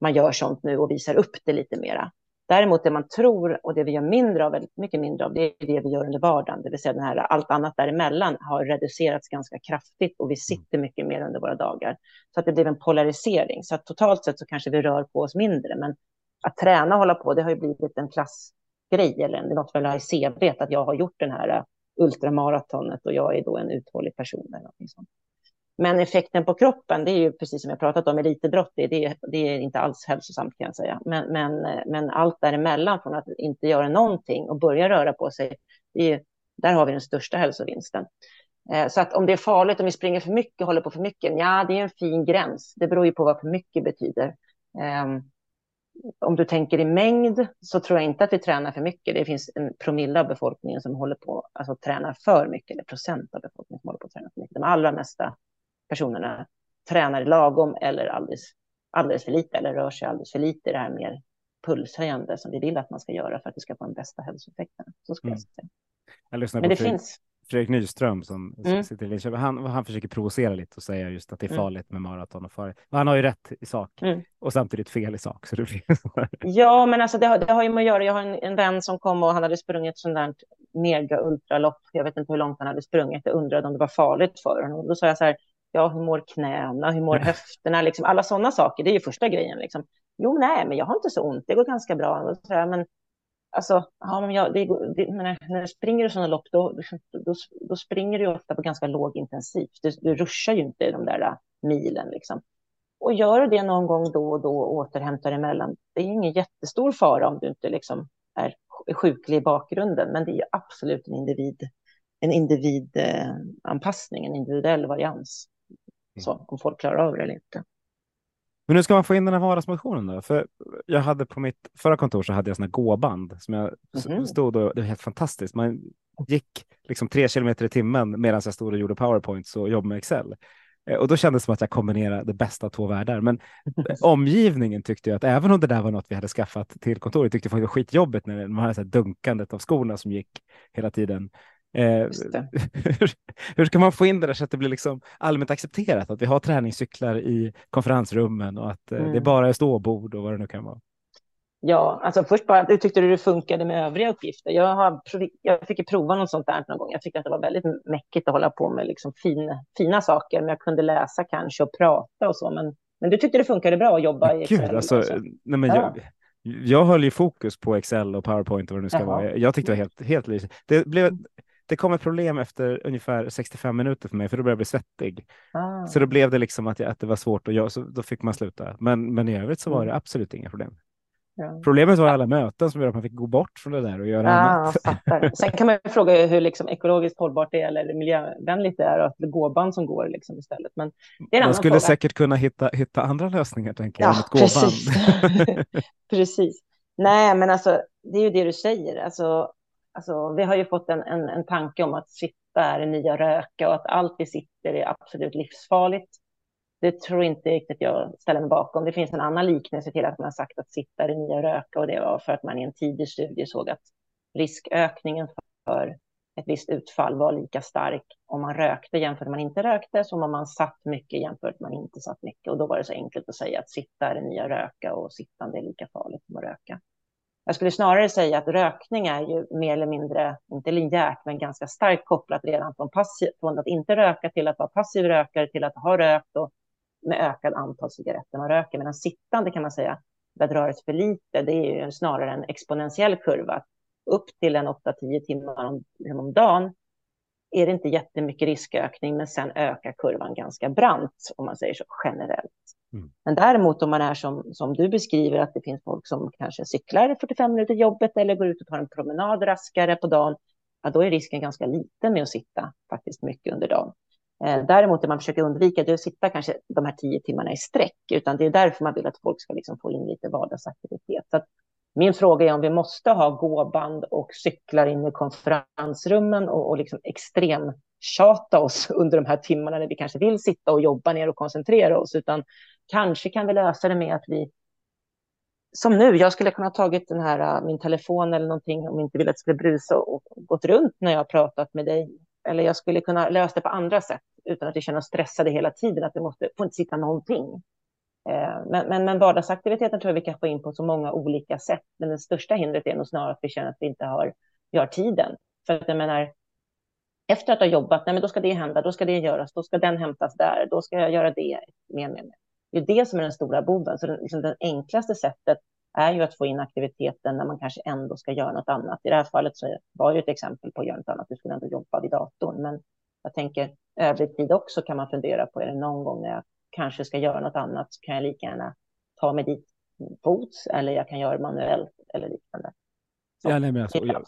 man gör sånt nu och visar upp det lite mera. Däremot det man tror och det vi gör mindre av, väldigt mycket mindre av, det är det vi gör under vardagen. Det vill säga den här, allt annat däremellan har reducerats ganska kraftigt och vi sitter mycket mer under våra dagar. Så att det blir en polarisering. Så att totalt sett så kanske vi rör på oss mindre, men att träna och hålla på, det har ju blivit en klassgrej eller något väl i CV att jag har gjort den här äh, ultramaratonet och jag är då en uthållig person eller någonting sånt. Men effekten på kroppen, det är ju precis som jag pratat om, elitidrott, det, det, det är inte alls hälsosamt kan jag säga. Men, men, äh, men allt däremellan, från att inte göra någonting och börja röra på sig, är, där har vi den största hälsovinsten. Äh, så att om det är farligt, om vi springer för mycket, håller på för mycket, ja, det är en fin gräns. Det beror ju på vad för mycket betyder. Ehm, om du tänker i mängd så tror jag inte att vi tränar för mycket. Det finns en promille av befolkningen som håller på alltså tränar för mycket, eller procent av befolkningen som håller på att träna för mycket. De allra mesta personerna tränar lagom eller alldeles, alldeles för lite, eller rör sig alldeles för lite i det här mer pulshöjande som vi vill att man ska göra för att vi ska få den bästa hälsoeffekten. Så skulle mm. jag säga. Jag Men det finns. Fredrik Nyström som mm. sitter i Linköping, han, han försöker provocera lite och säga just att det är mm. farligt med maraton och farligt. han har ju rätt i sak mm. och samtidigt fel i sak. Så det blir ja, men alltså det har, det har ju med att göra. Jag har en, en vän som kom och han hade sprungit sånt där mega ultralopp. Jag vet inte hur långt han hade sprungit. Jag undrade om det var farligt för honom. Då sa jag så här, ja, hur mår knäna, hur mår höfterna, liksom alla sådana saker. Det är ju första grejen. Liksom. Jo, nej, men jag har inte så ont. Det går ganska bra. Och så här, men Alltså, ja, men jag, det, det, när, när du springer i sådana lopp, då, då, då, springer du ofta på ganska låg intensiv. Du, du ruschar ju inte de där milen. Liksom. Och gör du det någon gång då och då och återhämtar emellan, det är ju ingen jättestor fara om du inte liksom är sjuklig i bakgrunden, men det är absolut en individ, en individanpassning, en individuell varians. Mm. Så, om folk klarar av det eller inte. Men nu ska man få in den här vardagsmotionen då? För jag hade på mitt förra kontor så hade jag sådana gåband som jag mm. stod och det var helt fantastiskt. Man gick liksom tre kilometer i timmen medan jag stod och gjorde powerpoints och jobbade med Excel. Eh, och då kändes det som att jag kombinerade det bästa av två världar. Men omgivningen tyckte jag att även om det där var något vi hade skaffat till kontoret tyckte jag det var skitjobbigt när man hade så här dunkandet av skorna som gick hela tiden. Eh, hur ska man få in det där så att det blir liksom allmänt accepterat att vi har träningscyklar i konferensrummen och att eh, mm. det bara är ståbord och vad det nu kan vara? Ja, alltså först bara, hur tyckte du det funkade med övriga uppgifter? Jag, har, jag fick prova något sånt där någon gång. Jag tyckte att det var väldigt mäckigt att hålla på med liksom fin, fina saker, men jag kunde läsa kanske och prata och så. Men, men du tyckte det funkade bra att jobba i Excel? Gud, alltså, nej, men ja. jag, jag höll ju fokus på Excel och PowerPoint och vad det nu ska Jaha. vara. Jag tyckte det var helt, helt det blev det kom ett problem efter ungefär 65 minuter för mig, för då började jag bli svettig. Ah. Så då blev det liksom att, jag, att det var svårt och jag, så då fick man sluta. Men, men i övrigt så var det mm. absolut inga problem. Ja. Problemet var alla möten som gjorde att man fick gå bort från det där och göra ah, annat. Sen kan man fråga hur liksom ekologiskt hållbart det är eller miljövänligt det är och att det gåband som går liksom istället. Men det är man skulle fråga. säkert kunna hitta, hitta andra lösningar, tänker jag, ja, precis. precis. Nej, men alltså, det är ju det du säger. Alltså, Alltså, vi har ju fått en, en, en tanke om att sitta är det nya röka och att allt vi sitter är absolut livsfarligt. Det tror inte riktigt jag ställer mig bakom. Det finns en annan liknelse till att man har sagt att sitta är det nya röka och det var för att man i en tidig studie såg att riskökningen för ett visst utfall var lika stark om man rökte jämfört med man inte rökte som om man satt mycket jämfört med man inte satt mycket. Och då var det så enkelt att säga att sitta är det nya röka och sittande är lika farligt som att röka. Jag skulle snarare säga att rökning är ju mer eller mindre, inte linjärt, men ganska starkt kopplat redan från, passiv, från att inte röka till att vara passiv rökare till att ha rökt och med ökad antal cigaretter man röker. Medan sittande kan man säga, där röra sig för lite, det är ju snarare en exponentiell kurva. Upp till en 8-10 timmar om, om dagen är det inte jättemycket riskökning, men sen ökar kurvan ganska brant, om man säger så generellt. Mm. Men däremot om man är som, som du beskriver, att det finns folk som kanske cyklar 45 minuter till jobbet eller går ut och tar en promenad raskare på dagen, ja, då är risken ganska liten med att sitta faktiskt mycket under dagen. Eh, däremot det man försöker undvika det är att sitta kanske de här tio timmarna i sträck, utan det är därför man vill att folk ska liksom få in lite vardagsaktivitet. Så min fråga är om vi måste ha gåband och cyklar in i konferensrummen och, och liksom extrem tjata oss under de här timmarna när vi kanske vill sitta och jobba ner och koncentrera oss, utan kanske kan vi lösa det med att vi som nu, jag skulle kunna ha tagit den här, äh, min telefon eller någonting om jag inte vill att det skulle brusa och gått runt när jag har pratat med dig. Eller jag skulle kunna lösa det på andra sätt utan att vi känner oss stressade hela tiden, att det måste, får inte sitta någonting. Eh, men, men, men vardagsaktiviteten tror jag vi kan få in på så många olika sätt. Men det största hindret är nog snarare att vi känner att vi inte har, vi har tiden. För att jag menar, efter att ha jobbat, nej, men då ska det hända, då ska det göras, då ska den hämtas där, då ska jag göra det. Med, med, med. Det är det som är den stora boven. Så det liksom det enklaste sättet är ju att få in aktiviteten när man kanske ändå ska göra något annat. I det här fallet så var det ett exempel på att göra något annat. Du skulle ändå jobba vid datorn. Men jag tänker övrig tid också kan man fundera på. Är det någon gång när jag kanske ska göra något annat så kan jag lika gärna ta mig dit fots eller jag kan göra det manuellt eller liknande. Så, ja, nej, men alltså, jag,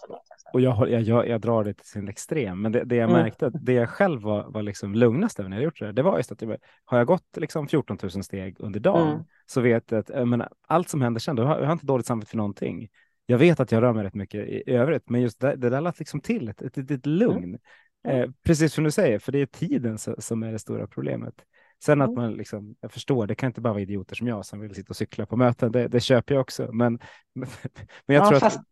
och jag, jag, jag, drar det till sin extrem, men det, det jag mm. märkte, det jag själv var, var liksom lugnast över när jag gjort det, det var just att jag, har jag gått liksom 14 000 steg under dagen mm. så vet jag att menar, allt som händer sen, då har jag inte dåligt samvete för någonting. Jag vet att jag rör mig rätt mycket i, i övrigt, men just det, det där lät liksom till ett, ett, ett lugn. Mm. Eh, precis som du säger, för det är tiden som är det stora problemet. Sen att man liksom, jag förstår, det kan inte bara vara idioter som jag som vill sitta och cykla på möten, det, det köper jag också. Men, men jag ja, tror fast, att...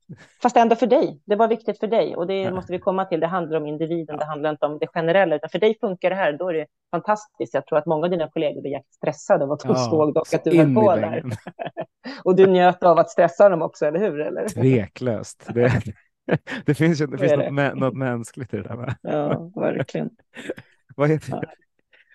fast ändå för dig, det var viktigt för dig och det ja. måste vi komma till. Det handlar om individen, ja. det handlar inte om det generella, utan för dig funkar det här, då är det fantastiskt. Jag tror att många av dina kollegor blir jättestressade av att de såg dock att du höll på där. och du njöt av att stressa dem också, eller hur? Eller? Tveklöst. Det, det finns ju det finns något, något, mänskligt i det där. Va? Ja, verkligen. Vad heter det?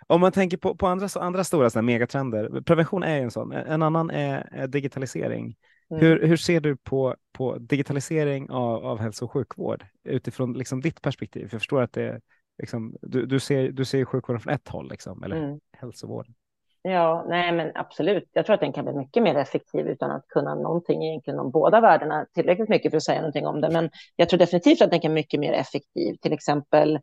Om man tänker på, på andra, andra stora såna megatrender, prevention är en sån, en annan är, digitalisering. Mm. Hur, hur ser du på, på digitalisering av, av hälso och sjukvård utifrån liksom ditt perspektiv? För jag förstår att det liksom, du, du, ser, du ser sjukvården från ett håll, liksom, eller mm. hälsovården. Ja, nej men absolut. Jag tror att den kan bli mycket mer effektiv utan att kunna någonting egentligen om båda världarna tillräckligt mycket för att säga någonting om det. Men jag tror definitivt att den kan bli mycket mer effektiv. Till exempel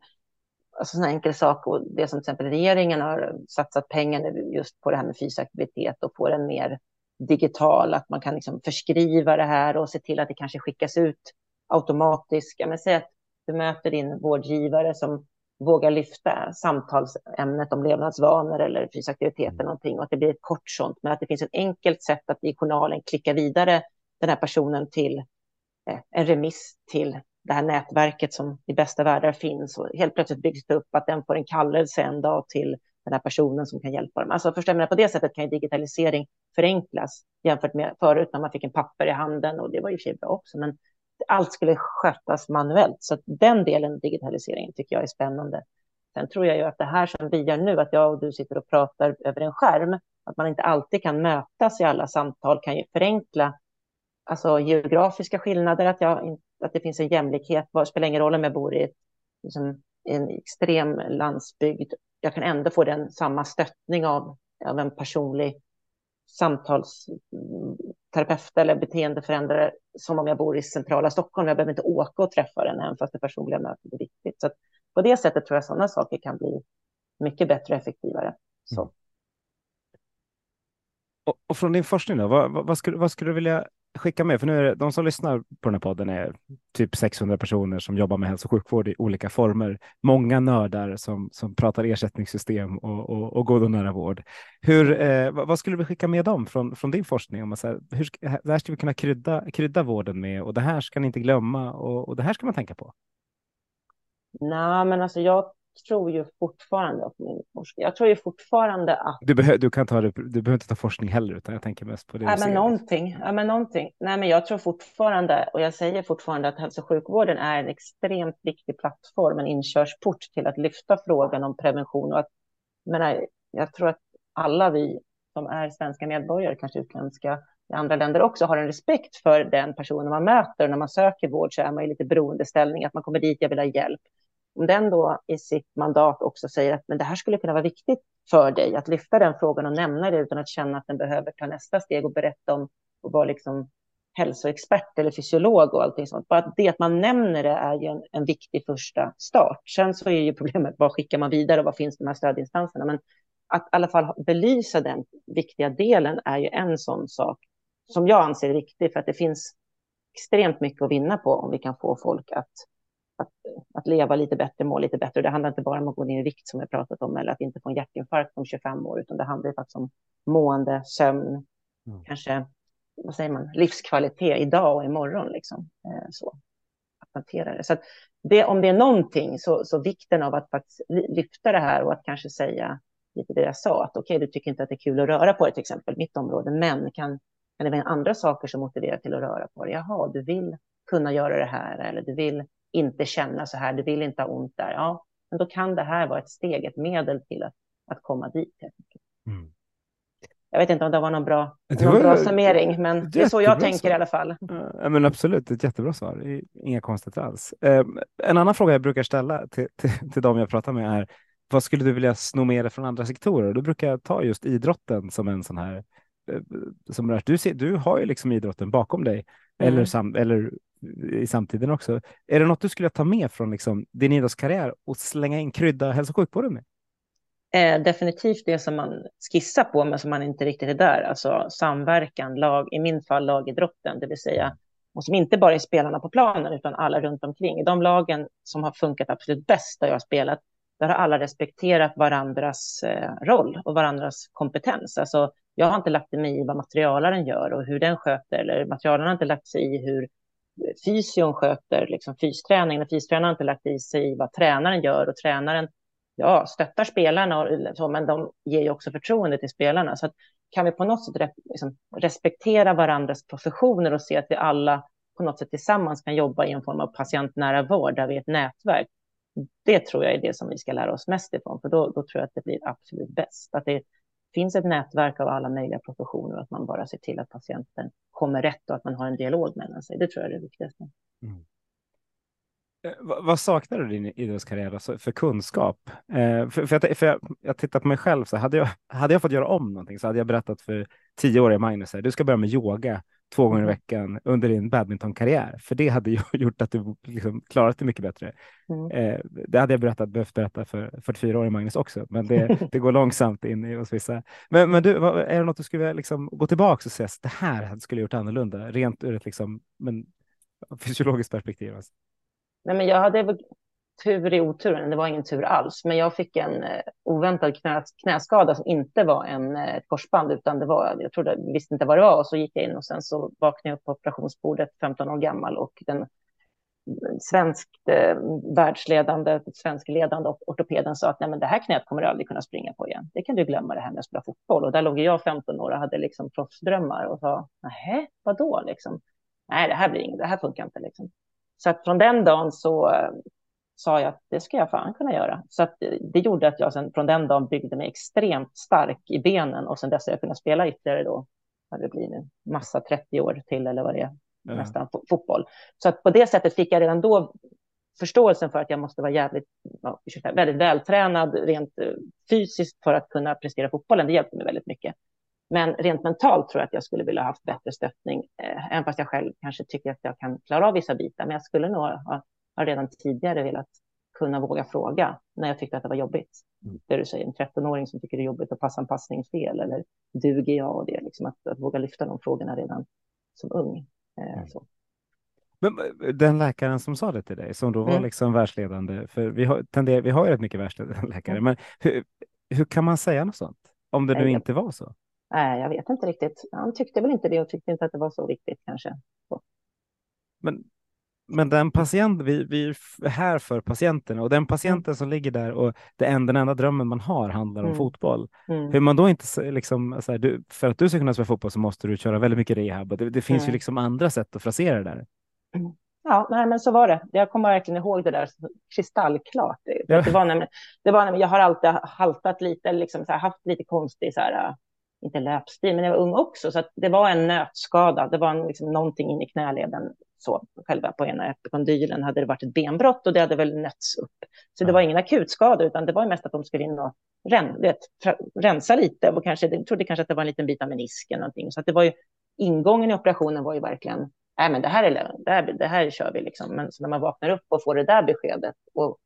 alltså en enkel sak. Och det som till exempel regeringen har satsat pengar just på det här med fysisk aktivitet och få den mer digital, att man kan liksom förskriva det här och se till att det kanske skickas ut automatiskt. Ja, men säg att du möter din vårdgivare som vågar lyfta samtalsämnet om levnadsvanor eller fysisk aktivitet eller någonting och att det blir ett kort sånt, men att det finns ett enkelt sätt att i journalen klicka vidare den här personen till eh, en remiss till det här nätverket som i bästa världar finns och helt plötsligt byggs det upp att den får en kallelse en dag till den här personen som kan hjälpa dem. Alltså förstår på det sättet kan ju digitalisering förenklas jämfört med förut när man fick en papper i handen och det var ju för sig bra också, men allt skulle skötas manuellt. Så den delen digitaliseringen tycker jag är spännande. Sen tror jag ju att det här som vi gör nu, att jag och du sitter och pratar över en skärm, att man inte alltid kan mötas i alla samtal kan ju förenkla alltså geografiska skillnader, att, jag, att det finns en jämlikhet. Det spelar ingen roll om jag bor i ett, liksom, en extrem landsbygd. Jag kan ändå få den samma stöttning av, av en personlig samtalsterapeut eller beteendeförändrare som om jag bor i centrala Stockholm. Jag behöver inte åka och träffa den, även fast det personliga mötet är viktigt. Så på det sättet tror jag sådana saker kan bli mycket bättre och effektivare. Så. Mm. Och, och, från din forskning då, vad, vad, vad, skulle, vad skulle du vilja skicka med, för nu är det, de som lyssnar på den här podden är typ 600 personer som jobbar med hälso och sjukvård i olika former. Många nördar som, som pratar ersättningssystem och, och, och god och nära vård. Hur, eh, vad skulle du skicka med dem från, från din forskning? Om man säger, hur, det här ska vi kunna krydda, krydda vården med och det här ska ni inte glömma och, och det här ska man tänka på. Nej, men alltså jag tror ju fortfarande att min forskning, jag tror ju fortfarande att... Du, behö, du, kan ta det, du behöver inte ta forskning heller, utan jag tänker mest på det ja, men någonting, ja, men någonting. Nej, men jag tror fortfarande, och jag säger fortfarande att hälso och sjukvården är en extremt viktig plattform, en inkörsport till att lyfta frågan om prevention. Och att, menar, jag tror att alla vi som är svenska medborgare, kanske utländska i andra länder också, har en respekt för den personen man möter. När man söker vård så är man i lite beroendeställning, att man kommer dit, jag vill ha hjälp om den då i sitt mandat också säger att men det här skulle kunna vara viktigt för dig att lyfta den frågan och nämna det utan att känna att den behöver ta nästa steg och berätta om och vara liksom hälsoexpert eller fysiolog och allting sånt. Bara det att man nämner det är ju en, en viktig första start. Sen så är ju problemet vad skickar man vidare och vad finns de här stödinstanserna? Men att i alla fall belysa den viktiga delen är ju en sån sak som jag anser är viktig för att det finns extremt mycket att vinna på om vi kan få folk att att, att leva lite bättre, må lite bättre. Det handlar inte bara om att gå ner i vikt som jag pratat om eller att inte få en hjärtinfarkt om 25 år, utan det handlar faktiskt om mående, sömn, mm. kanske vad säger man, livskvalitet idag och imorgon. Liksom. Eh, så, att hantera det. Så att det, om det är någonting så, så vikten av att faktiskt lyfta det här och att kanske säga lite det jag sa, att okej, okay, du tycker inte att det är kul att röra på det, till exempel mitt område, men kan, kan det vara andra saker som motiverar till att röra på det? Jaha, du vill kunna göra det här eller du vill inte känna så här, du vill inte ha ont där. Ja, men då kan det här vara ett steg, ett medel till att, att komma dit. Mm. Jag vet inte om det var någon bra, det någon var, bra summering, men det är så jag tänker svar. i alla fall. Ja, men absolut, ett jättebra svar. Inga konstigheter alls. Eh, en annan fråga jag brukar ställa till, till, till dem jag pratar med är vad skulle du vilja sno med dig från andra sektorer? Då brukar jag ta just idrotten som en sån här eh, som du, ser, du har ju liksom idrotten bakom dig mm. eller, sam, eller i samtiden också. Är det något du skulle ta med från liksom, din idrottskarriär och slänga in krydda hälso och sjukvården med? Eh, definitivt det som man skissar på, men som man inte riktigt är där. Alltså samverkan, lag, i min fall lagidrotten, det vill säga, och som inte bara är spelarna på planen, utan alla runt omkring. I de lagen som har funkat absolut bäst där jag har spelat, där har alla respekterat varandras eh, roll och varandras kompetens. Alltså, jag har inte lagt mig i vad materialaren gör och hur den sköter, eller materialaren har inte lagt sig i hur fysion sköter liksom fysträningen och fystränaren har inte lagt i sig vad tränaren gör och tränaren ja, stöttar spelarna, och, så, men de ger ju också förtroende till spelarna. Så att, kan vi på något sätt re, liksom, respektera varandras professioner och se att vi alla på något sätt tillsammans kan jobba i en form av patientnära vård där vi är ett nätverk. Det tror jag är det som vi ska lära oss mest ifrån, för då, då tror jag att det blir absolut bäst. Att det finns ett nätverk av alla möjliga professioner och att man bara ser till att patienten kommer rätt och att man har en dialog mellan sig. Det tror jag är det viktigaste. Mm. Eh, vad saknar du i din idrottskarriär alltså för kunskap? Eh, för, för, jag, för jag, jag tittar på mig själv, så hade jag, hade jag fått göra om någonting så hade jag berättat för tioåriga Magnus, här, du ska börja med yoga två gånger i mm. veckan under din badmintonkarriär, för det hade gjort att du liksom klarat det mycket bättre. Mm. Eh, det hade jag berättat, behövt berätta för 44-åriga Magnus också, men det, det går långsamt in i hos vissa. Men, men du, är det något du skulle liksom gå tillbaka och säga, det här skulle jag gjort annorlunda, rent ur ett liksom, men, fysiologiskt perspektiv? Alltså. Nej, men jag hade tur i oturen, det var ingen tur alls, men jag fick en eh, oväntad knä, knäskada som inte var en, eh, ett korsband, utan det var, jag trodde, visste inte vad det var, och så gick jag in och sen så vaknade jag upp på operationsbordet, 15 år gammal, och den mm, svenskt eh, världsledande, svenskledande ortopeden sa att Nej, men det här knät kommer du aldrig kunna springa på igen. Det kan du glömma det här med att spela fotboll. Och där låg jag 15 år och hade liksom proffsdrömmar och sa, nej, vadå liksom? Nej, det här blir inget, det här funkar inte liksom. Så att från den dagen så eh, sa jag att det ska jag fan kunna göra. Så det gjorde att jag sen från den dagen byggde mig extremt stark i benen och sen dess har jag kunnat spela ytterligare då, vad det blir nu, massa 30 år till eller vad det är, mm. nästan fotboll. Så att på det sättet fick jag redan då förståelsen för att jag måste vara jävligt, ja, väldigt vältränad rent eh, fysiskt för att kunna prestera fotbollen. Det hjälpte mig väldigt mycket. Men rent mentalt tror jag att jag skulle vilja ha haft bättre stöttning, eh, även fast jag själv kanske tycker att jag kan klara av vissa bitar. Men jag skulle nog ha, ha redan tidigare velat kunna våga fråga när jag tyckte att det var jobbigt. Mm. Det du säger, en 13-åring som tycker det är jobbigt att passa en passning fel eller duger jag och det, liksom att, att våga lyfta de frågorna redan som ung. Eh, mm. Men eh, den läkaren som sa det till dig, som då var mm. liksom världsledande, för vi har, tenderar, vi har ju rätt mycket världsledande läkare, mm. men hur, hur kan man säga något sånt? Om det nu Nej, inte var så? Nej, jag vet inte riktigt. Han tyckte väl inte det och tyckte inte att det var så viktigt kanske. Så. Men men den patient, vi, vi är här för patienterna och den patienten mm. som ligger där och det enda, den enda drömmen man har handlar om mm. fotboll. Mm. Hur man då inte liksom, här, du, för att du ska kunna spela fotboll så måste du köra väldigt mycket rehab det, det finns ju mm. liksom andra sätt att frasera det där. Mm. Ja, nej, men så var det. Jag kommer verkligen ihåg det där kristallklart. Ja. Det var nämligen, det var nämligen, jag har alltid haltat lite, liksom, här, haft lite konstig, så här, inte löpstil, men jag var ung också, så det var en nötskada. Det var liksom någonting in i knäleden, så själva på ena epikondylen hade det varit ett benbrott och det hade väl nötts upp. Så det var ingen akutskada, utan det var mest att de skulle in och ren, vet, rensa lite och kanske, jag trodde kanske att det var en liten bit av menisken någonting. Så det var ju, ingången i operationen var ju verkligen nej men det här, är, det här, det här kör vi liksom. Men så när man vaknar upp och får det där beskedet och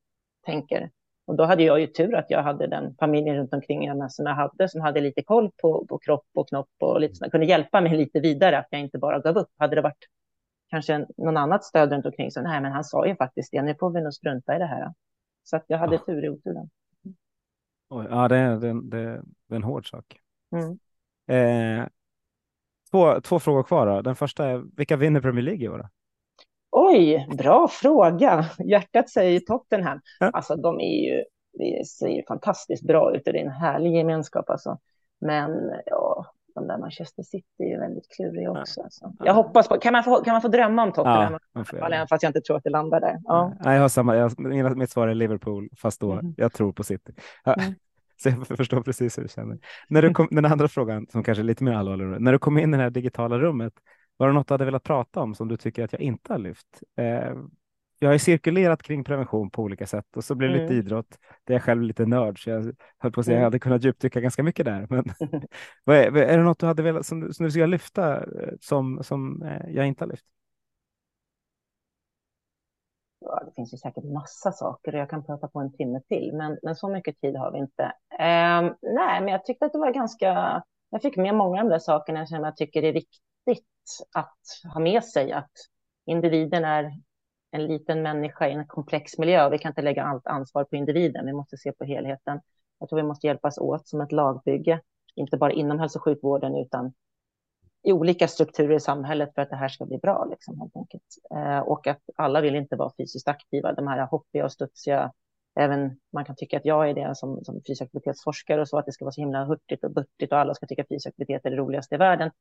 tänker, och då hade jag ju tur att jag hade den familjen runt omkring henne som jag hade, som hade lite koll på, på kropp och knopp och lite sådär, kunde hjälpa mig lite vidare, att jag inte bara gav upp. Hade det varit kanske någon annat stöd runt omkring så nej, men han sa ju faktiskt det, nu får vi nog strunta i det här. Så att jag hade ja. tur i oturen. ja, det är, det, det är en hård sak. Mm. Eh, Två, två frågor kvar. Då. Den första är, vilka vinner Premier League i år? Oj, bra fråga. Hjärtat säger Tottenham. Ja. Alltså, de är ju, det ser ju fantastiskt bra ut och det är en härlig gemenskap. Alltså. Men ja, de där Manchester City är ju väldigt kluriga också. Ja. Alltså. Jag hoppas på, kan man få, kan man få drömma om Tottenham? Ja, fast jag inte tror att det landar där. Ja. Ja, jag har samma, jag, mitt svar är Liverpool, fast då mm. jag tror på City. Mm. Så jag förstår precis hur du känner. När du kom, den andra frågan, som kanske är lite mer allvarlig, när du kom in i det här digitala rummet, var det något du hade velat prata om som du tycker att jag inte har lyft? Eh, jag har cirkulerat kring prevention på olika sätt och så blev det mm. lite idrott. Det är jag själv lite nörd, så jag höll på att säga mm. jag hade kunnat djupdyka ganska mycket där. Men är, är, det något du hade velat, som, som du skulle lyfta eh, som, som eh, jag inte har lyft? ja, det finns ju säkert massa saker och jag kan prata på en timme till, men, men så mycket tid har vi inte. Eh, nej, men jag tyckte att det var ganska, jag fick med många av de där sakerna som jag tycker är viktigt att ha med sig, att individen är en liten människa i en komplex miljö och vi kan inte lägga allt ansvar på individen, vi måste se på helheten. Jag tror vi måste hjälpas åt som ett lagbygge, inte bara inom hälso och sjukvården utan i olika strukturer i samhället för att det här ska bli bra. Liksom, helt enkelt. Eh, och att alla vill inte vara fysiskt aktiva. De här hoppiga och studsiga, även man kan tycka att jag är det som, som fysisk aktivitetsforskare och så, att det ska vara så himla hurtigt och buttigt och alla ska tycka att fysisk aktivitet är det roligaste i världen.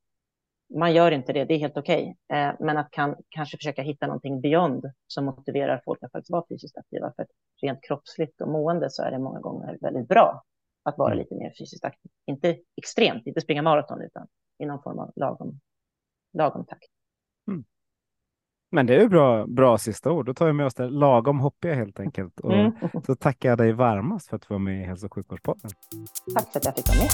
Man gör inte det, det är helt okej. Okay. Eh, men att kan, kanske försöka hitta någonting beyond som motiverar folk att faktiskt vara fysiskt aktiva. För rent kroppsligt och mående så är det många gånger väldigt bra att vara mm. lite mer fysiskt aktiv. Inte extremt, inte springa maraton, utan i någon form av lagom, lagom takt. Mm. Men det är ju bra, bra sista ord. Då tar vi med oss det lagom hoppiga helt enkelt. Och mm. Så tackar jag dig varmast för att du var med i Hälso och sjukvårdspodden. Tack för att jag fick vara med.